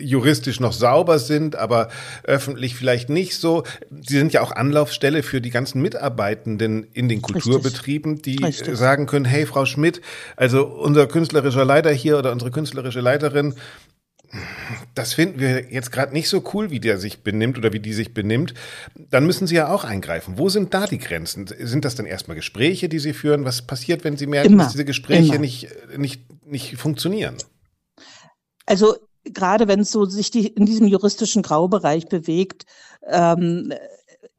juristisch noch sauber sind, aber öffentlich vielleicht nicht so. Sie sind ja auch Anlaufstelle für die ganzen Mitarbeitenden in den Kulturbetrieben, die Richtig. sagen können, hey, Frau Schmidt, also unser künstlerischer Leiter hier oder unsere künstlerische Leiterin, das finden wir jetzt gerade nicht so cool, wie der sich benimmt oder wie die sich benimmt, dann müssen Sie ja auch eingreifen. Wo sind da die Grenzen? Sind das dann erstmal Gespräche, die Sie führen? Was passiert, wenn Sie merken, immer, dass diese Gespräche nicht, nicht, nicht funktionieren? Also gerade wenn es so sich die, in diesem juristischen Graubereich bewegt, ähm,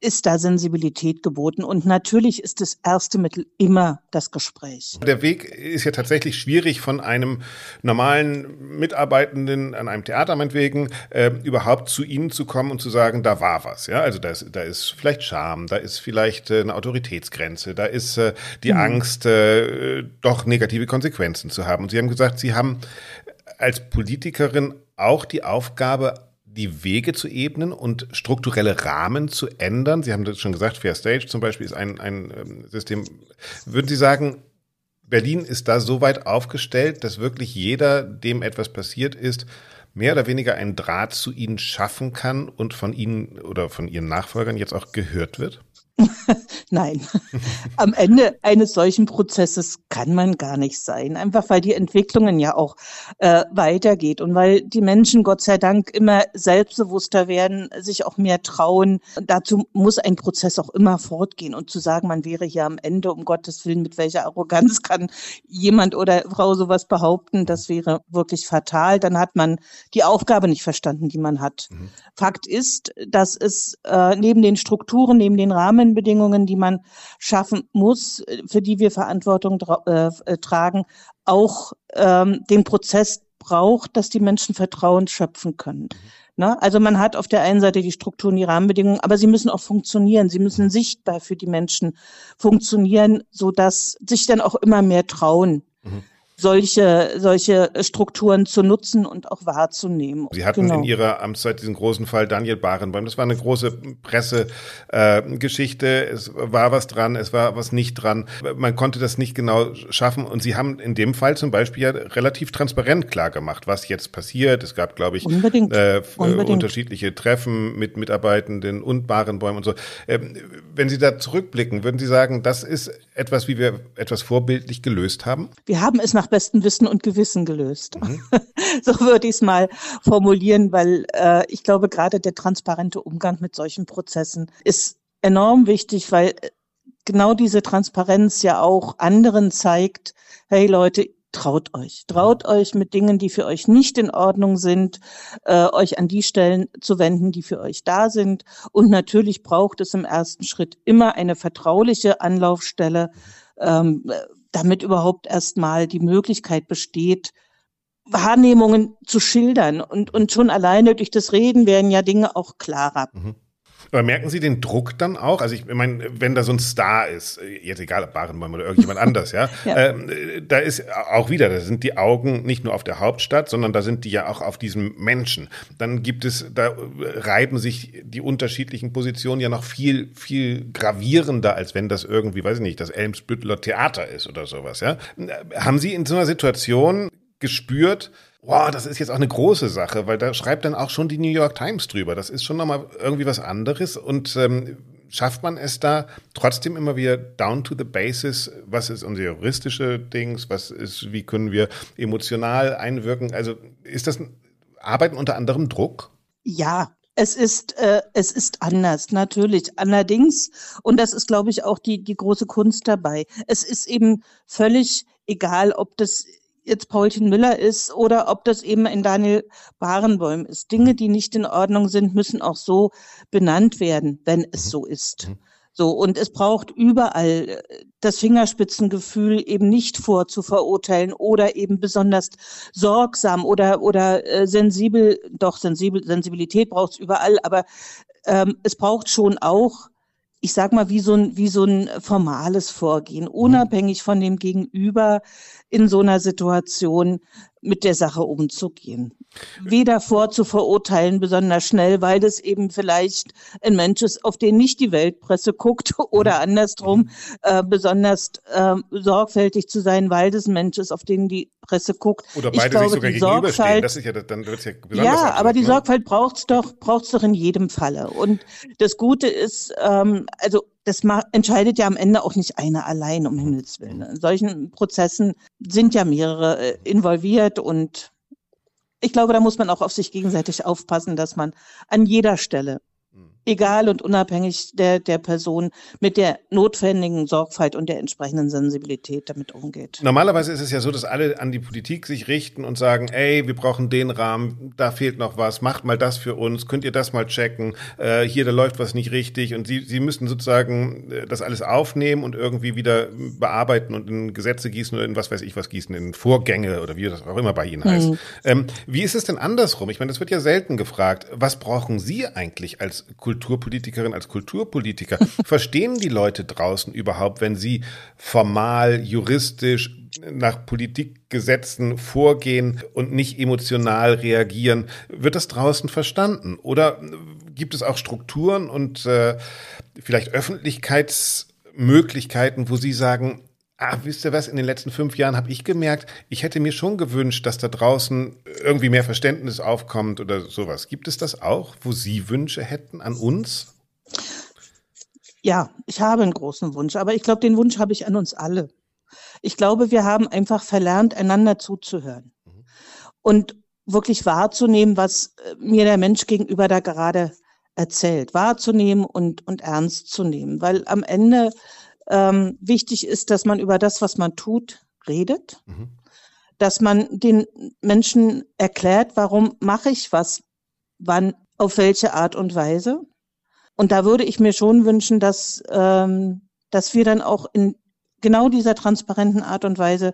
ist da Sensibilität geboten. Und natürlich ist das erste Mittel immer das Gespräch. Der Weg ist ja tatsächlich schwierig von einem normalen Mitarbeitenden an einem Theater meinetwegen äh, überhaupt zu Ihnen zu kommen und zu sagen, da war was. Ja, also da ist, da ist vielleicht Scham, da ist vielleicht äh, eine Autoritätsgrenze, da ist äh, die mhm. Angst, äh, doch negative Konsequenzen zu haben. Und Sie haben gesagt, Sie haben als Politikerin auch die Aufgabe, die Wege zu ebnen und strukturelle Rahmen zu ändern? Sie haben das schon gesagt, Fair Stage zum Beispiel ist ein, ein ähm, System. Würden Sie sagen, Berlin ist da so weit aufgestellt, dass wirklich jeder, dem etwas passiert ist, mehr oder weniger einen Draht zu Ihnen schaffen kann und von Ihnen oder von Ihren Nachfolgern jetzt auch gehört wird? Nein, am Ende eines solchen Prozesses kann man gar nicht sein, einfach weil die Entwicklungen ja auch äh, weitergeht und weil die Menschen Gott sei Dank immer selbstbewusster werden, sich auch mehr trauen. Dazu muss ein Prozess auch immer fortgehen und zu sagen, man wäre hier am Ende, um Gottes Willen, mit welcher Arroganz kann jemand oder Frau sowas behaupten, das wäre wirklich fatal. Dann hat man die Aufgabe nicht verstanden, die man hat. Mhm. Fakt ist, dass es äh, neben den Strukturen, neben den Rahmenbedingungen, die man schaffen muss, für die wir Verantwortung äh, tragen, auch ähm, den Prozess braucht, dass die Menschen Vertrauen schöpfen können. Ne? Also man hat auf der einen Seite die Strukturen, die Rahmenbedingungen, aber sie müssen auch funktionieren. Sie müssen sichtbar für die Menschen funktionieren, so dass sich dann auch immer mehr trauen. Mhm solche, solche Strukturen zu nutzen und auch wahrzunehmen. Sie hatten genau. in Ihrer Amtszeit diesen großen Fall Daniel Barenboim. Das war eine große Pressegeschichte. Äh, es war was dran, es war was nicht dran. Man konnte das nicht genau schaffen. Und Sie haben in dem Fall zum Beispiel ja relativ transparent klar gemacht, was jetzt passiert. Es gab, glaube ich, Unbedingt. Äh, Unbedingt. unterschiedliche Treffen mit Mitarbeitenden und Barenbäumen und so. Ähm, wenn Sie da zurückblicken, würden Sie sagen, das ist etwas, wie wir etwas vorbildlich gelöst haben? Wir haben es nach bestem Wissen und Gewissen gelöst. Mhm. so würde ich es mal formulieren, weil äh, ich glaube, gerade der transparente Umgang mit solchen Prozessen ist enorm wichtig, weil genau diese Transparenz ja auch anderen zeigt, hey Leute, traut euch. Traut euch mit Dingen, die für euch nicht in Ordnung sind, äh, euch an die Stellen zu wenden, die für euch da sind. Und natürlich braucht es im ersten Schritt immer eine vertrauliche Anlaufstelle, ähm, damit überhaupt erstmal die Möglichkeit besteht, Wahrnehmungen zu schildern. Und, und schon alleine durch das Reden werden ja Dinge auch klarer. Mhm. Aber merken Sie den Druck dann auch? Also ich meine, wenn da so ein Star ist, jetzt egal ob Barenboim oder irgendjemand anders, ja, ja. Ähm, da ist auch wieder, da sind die Augen nicht nur auf der Hauptstadt, sondern da sind die ja auch auf diesem Menschen. Dann gibt es, da reiben sich die unterschiedlichen Positionen ja noch viel, viel gravierender, als wenn das irgendwie, weiß ich nicht, das Elmsbüttler Theater ist oder sowas, ja. Haben Sie in so einer Situation gespürt, wow, das ist jetzt auch eine große Sache, weil da schreibt dann auch schon die New York Times drüber. Das ist schon nochmal irgendwie was anderes und ähm, schafft man es da trotzdem immer wieder down to the basis, was ist unser juristische Dings, was ist, wie können wir emotional einwirken? Also ist das Arbeiten unter anderem Druck? Ja, es ist, äh, es ist anders, natürlich. Allerdings, und das ist, glaube ich, auch die, die große Kunst dabei, es ist eben völlig egal, ob das jetzt Paulchen Müller ist oder ob das eben ein Daniel Barenboim ist. Dinge, die nicht in Ordnung sind, müssen auch so benannt werden, wenn es mhm. so ist. Mhm. So, und es braucht überall äh, das Fingerspitzengefühl, eben nicht vorzuverurteilen oder eben besonders sorgsam oder, oder äh, sensibel, doch sensibel, Sensibilität braucht es überall, aber ähm, es braucht schon auch ich sag mal, wie so ein, wie so ein formales Vorgehen, unabhängig von dem Gegenüber in so einer Situation mit der Sache umzugehen. Weder vorzuverurteilen besonders schnell, weil das eben vielleicht ein Mensch ist, auf den nicht die Weltpresse guckt oder mhm. andersrum, mhm. äh, besonders äh, sorgfältig zu sein, weil das ein Mensch ist, auf den die Presse guckt. Oder beide ich glaube, sich sogar gegenüberstehen. Das ist ja, dann wird's ja besonders Ja, absurd, aber die ne? Sorgfalt braucht's doch, braucht's doch in jedem Falle. Und das Gute ist, ähm, also das entscheidet ja am Ende auch nicht einer allein, um Himmels Willen. In solchen Prozessen sind ja mehrere äh, involviert und ich glaube, da muss man auch auf sich gegenseitig aufpassen, dass man an jeder Stelle egal und unabhängig der, der Person mit der notwendigen Sorgfalt und der entsprechenden Sensibilität damit umgeht. Normalerweise ist es ja so, dass alle an die Politik sich richten und sagen, ey, wir brauchen den Rahmen, da fehlt noch was, macht mal das für uns, könnt ihr das mal checken, äh, hier, da läuft was nicht richtig und sie, sie müssten sozusagen äh, das alles aufnehmen und irgendwie wieder bearbeiten und in Gesetze gießen oder in was weiß ich was gießen, in Vorgänge oder wie das auch immer bei Ihnen heißt. Mhm. Ähm, wie ist es denn andersrum? Ich meine, das wird ja selten gefragt. Was brauchen Sie eigentlich als Kultur Kulturpolitikerin, als Kulturpolitiker, verstehen die Leute draußen überhaupt, wenn sie formal, juristisch nach Politikgesetzen vorgehen und nicht emotional reagieren, wird das draußen verstanden? Oder gibt es auch Strukturen und äh, vielleicht Öffentlichkeitsmöglichkeiten, wo Sie sagen, Ah, wisst ihr was, in den letzten fünf Jahren habe ich gemerkt, ich hätte mir schon gewünscht, dass da draußen irgendwie mehr Verständnis aufkommt oder sowas. Gibt es das auch, wo Sie Wünsche hätten an uns? Ja, ich habe einen großen Wunsch, aber ich glaube, den Wunsch habe ich an uns alle. Ich glaube, wir haben einfach verlernt, einander zuzuhören mhm. und wirklich wahrzunehmen, was äh, mir der Mensch gegenüber da gerade erzählt, wahrzunehmen und, und ernst zu nehmen, weil am Ende ähm, wichtig ist, dass man über das, was man tut, redet, mhm. dass man den Menschen erklärt, warum mache ich was, wann, auf welche Art und Weise. Und da würde ich mir schon wünschen, dass, ähm, dass wir dann auch in genau dieser transparenten Art und Weise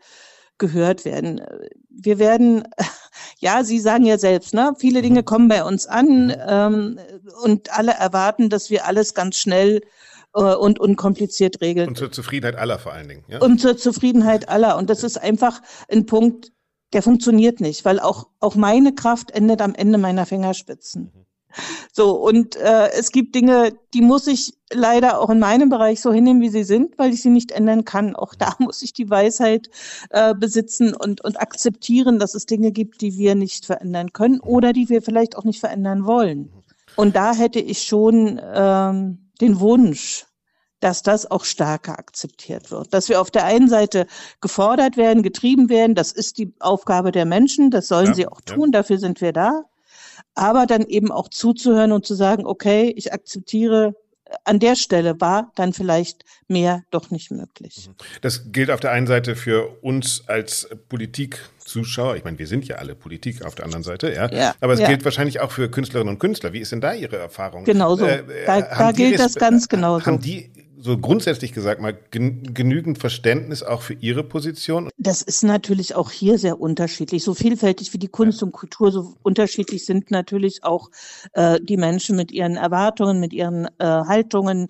gehört werden. Wir werden, ja, Sie sagen ja selbst, ne, viele Dinge mhm. kommen bei uns an mhm. ähm, und alle erwarten, dass wir alles ganz schnell und unkompliziert regeln. Und zur Zufriedenheit aller vor allen Dingen. Ja? Und zur Zufriedenheit aller. Und das ist einfach ein Punkt, der funktioniert nicht, weil auch, auch meine Kraft endet am Ende meiner Fingerspitzen. Mhm. So, und äh, es gibt Dinge, die muss ich leider auch in meinem Bereich so hinnehmen, wie sie sind, weil ich sie nicht ändern kann. Auch da muss ich die Weisheit äh, besitzen und, und akzeptieren, dass es Dinge gibt, die wir nicht verändern können mhm. oder die wir vielleicht auch nicht verändern wollen. Mhm. Und da hätte ich schon ähm, den Wunsch, dass das auch stärker akzeptiert wird. Dass wir auf der einen Seite gefordert werden, getrieben werden, das ist die Aufgabe der Menschen, das sollen ja, sie auch tun, ja. dafür sind wir da. Aber dann eben auch zuzuhören und zu sagen, okay, ich akzeptiere an der Stelle war dann vielleicht mehr doch nicht möglich. Mhm. Das gilt auf der einen Seite für uns als Politikzuschauer. Ich meine, wir sind ja alle Politik auf der anderen Seite, ja. ja Aber es ja. gilt wahrscheinlich auch für Künstlerinnen und Künstler. Wie ist denn da Ihre Erfahrung? Genauso. Äh, da, da gilt das ganz genauso. Haben die so grundsätzlich gesagt mal genügend Verständnis auch für Ihre Position? Das ist natürlich auch hier sehr unterschiedlich. So vielfältig wie die Kunst und Kultur, so unterschiedlich sind natürlich auch äh, die Menschen mit ihren Erwartungen, mit ihren äh, Haltungen.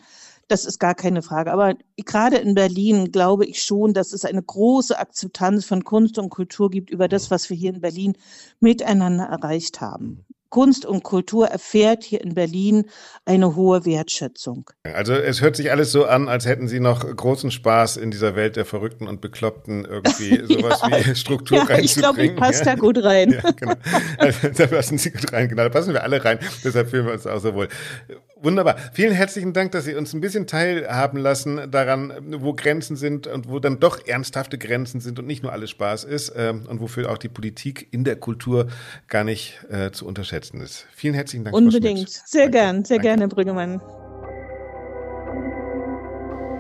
Das ist gar keine Frage. Aber gerade in Berlin glaube ich schon, dass es eine große Akzeptanz von Kunst und Kultur gibt über das, was wir hier in Berlin miteinander erreicht haben. Kunst und Kultur erfährt hier in Berlin eine hohe Wertschätzung. Also es hört sich alles so an, als hätten Sie noch großen Spaß in dieser Welt der Verrückten und Bekloppten irgendwie sowas ja. wie Struktur ja, reinzubringen. Ich glaube, ich passe da gut rein. Ja, genau. Also, da passen Sie gut rein, genau. Da passen wir alle rein. Deshalb fühlen wir uns auch so wohl. Wunderbar. Vielen herzlichen Dank, dass Sie uns ein bisschen teilhaben lassen daran, wo Grenzen sind und wo dann doch ernsthafte Grenzen sind und nicht nur alles Spaß ist ähm, und wofür auch die Politik in der Kultur gar nicht äh, zu unterschätzen ist. Vielen herzlichen Dank. Unbedingt. Sehr Danke. gern, sehr Danke. gerne, Brüggemann.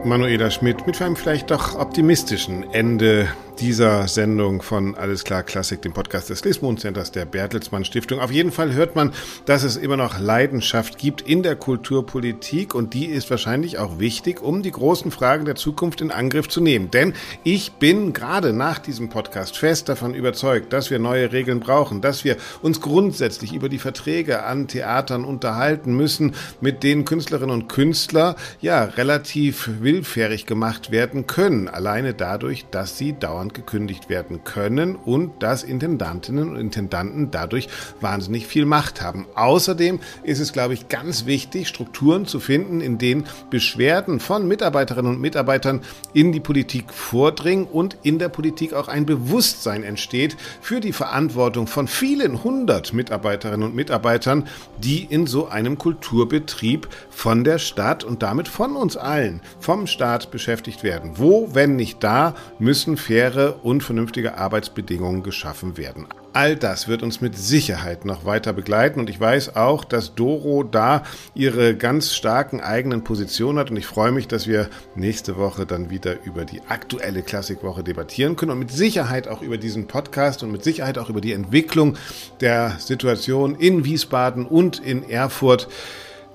Manuela Schmidt mit einem vielleicht doch optimistischen Ende dieser Sendung von Alles klar Klassik, dem Podcast des Lismond der Bertelsmann Stiftung. Auf jeden Fall hört man, dass es immer noch Leidenschaft gibt in der Kulturpolitik und die ist wahrscheinlich auch wichtig, um die großen Fragen der Zukunft in Angriff zu nehmen. Denn ich bin gerade nach diesem Podcast fest davon überzeugt, dass wir neue Regeln brauchen, dass wir uns grundsätzlich über die Verträge an Theatern unterhalten müssen, mit denen Künstlerinnen und Künstler ja relativ willfährig gemacht werden können, alleine dadurch, dass sie dauernd Vorstand gekündigt werden können und dass Intendantinnen und Intendanten dadurch wahnsinnig viel Macht haben. Außerdem ist es, glaube ich, ganz wichtig, Strukturen zu finden, in denen Beschwerden von Mitarbeiterinnen und Mitarbeitern in die Politik vordringen und in der Politik auch ein Bewusstsein entsteht für die Verantwortung von vielen hundert Mitarbeiterinnen und Mitarbeitern, die in so einem Kulturbetrieb von der Stadt und damit von uns allen, vom Staat beschäftigt werden. Wo, wenn nicht da, müssen faire faire und vernünftige Arbeitsbedingungen geschaffen werden. All das wird uns mit Sicherheit noch weiter begleiten und ich weiß auch, dass Doro da ihre ganz starken eigenen Positionen hat und ich freue mich, dass wir nächste Woche dann wieder über die aktuelle Klassikwoche debattieren können und mit Sicherheit auch über diesen Podcast und mit Sicherheit auch über die Entwicklung der Situation in Wiesbaden und in Erfurt.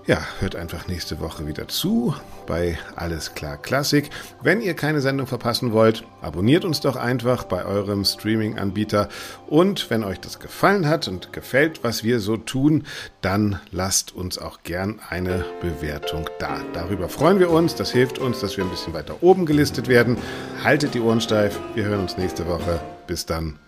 Ja, hört einfach nächste Woche wieder zu bei Alles klar Klassik. Wenn ihr keine Sendung verpassen wollt, abonniert uns doch einfach bei eurem Streaming-Anbieter. Und wenn euch das gefallen hat und gefällt, was wir so tun, dann lasst uns auch gern eine Bewertung da. Darüber freuen wir uns. Das hilft uns, dass wir ein bisschen weiter oben gelistet werden. Haltet die Ohren steif. Wir hören uns nächste Woche. Bis dann.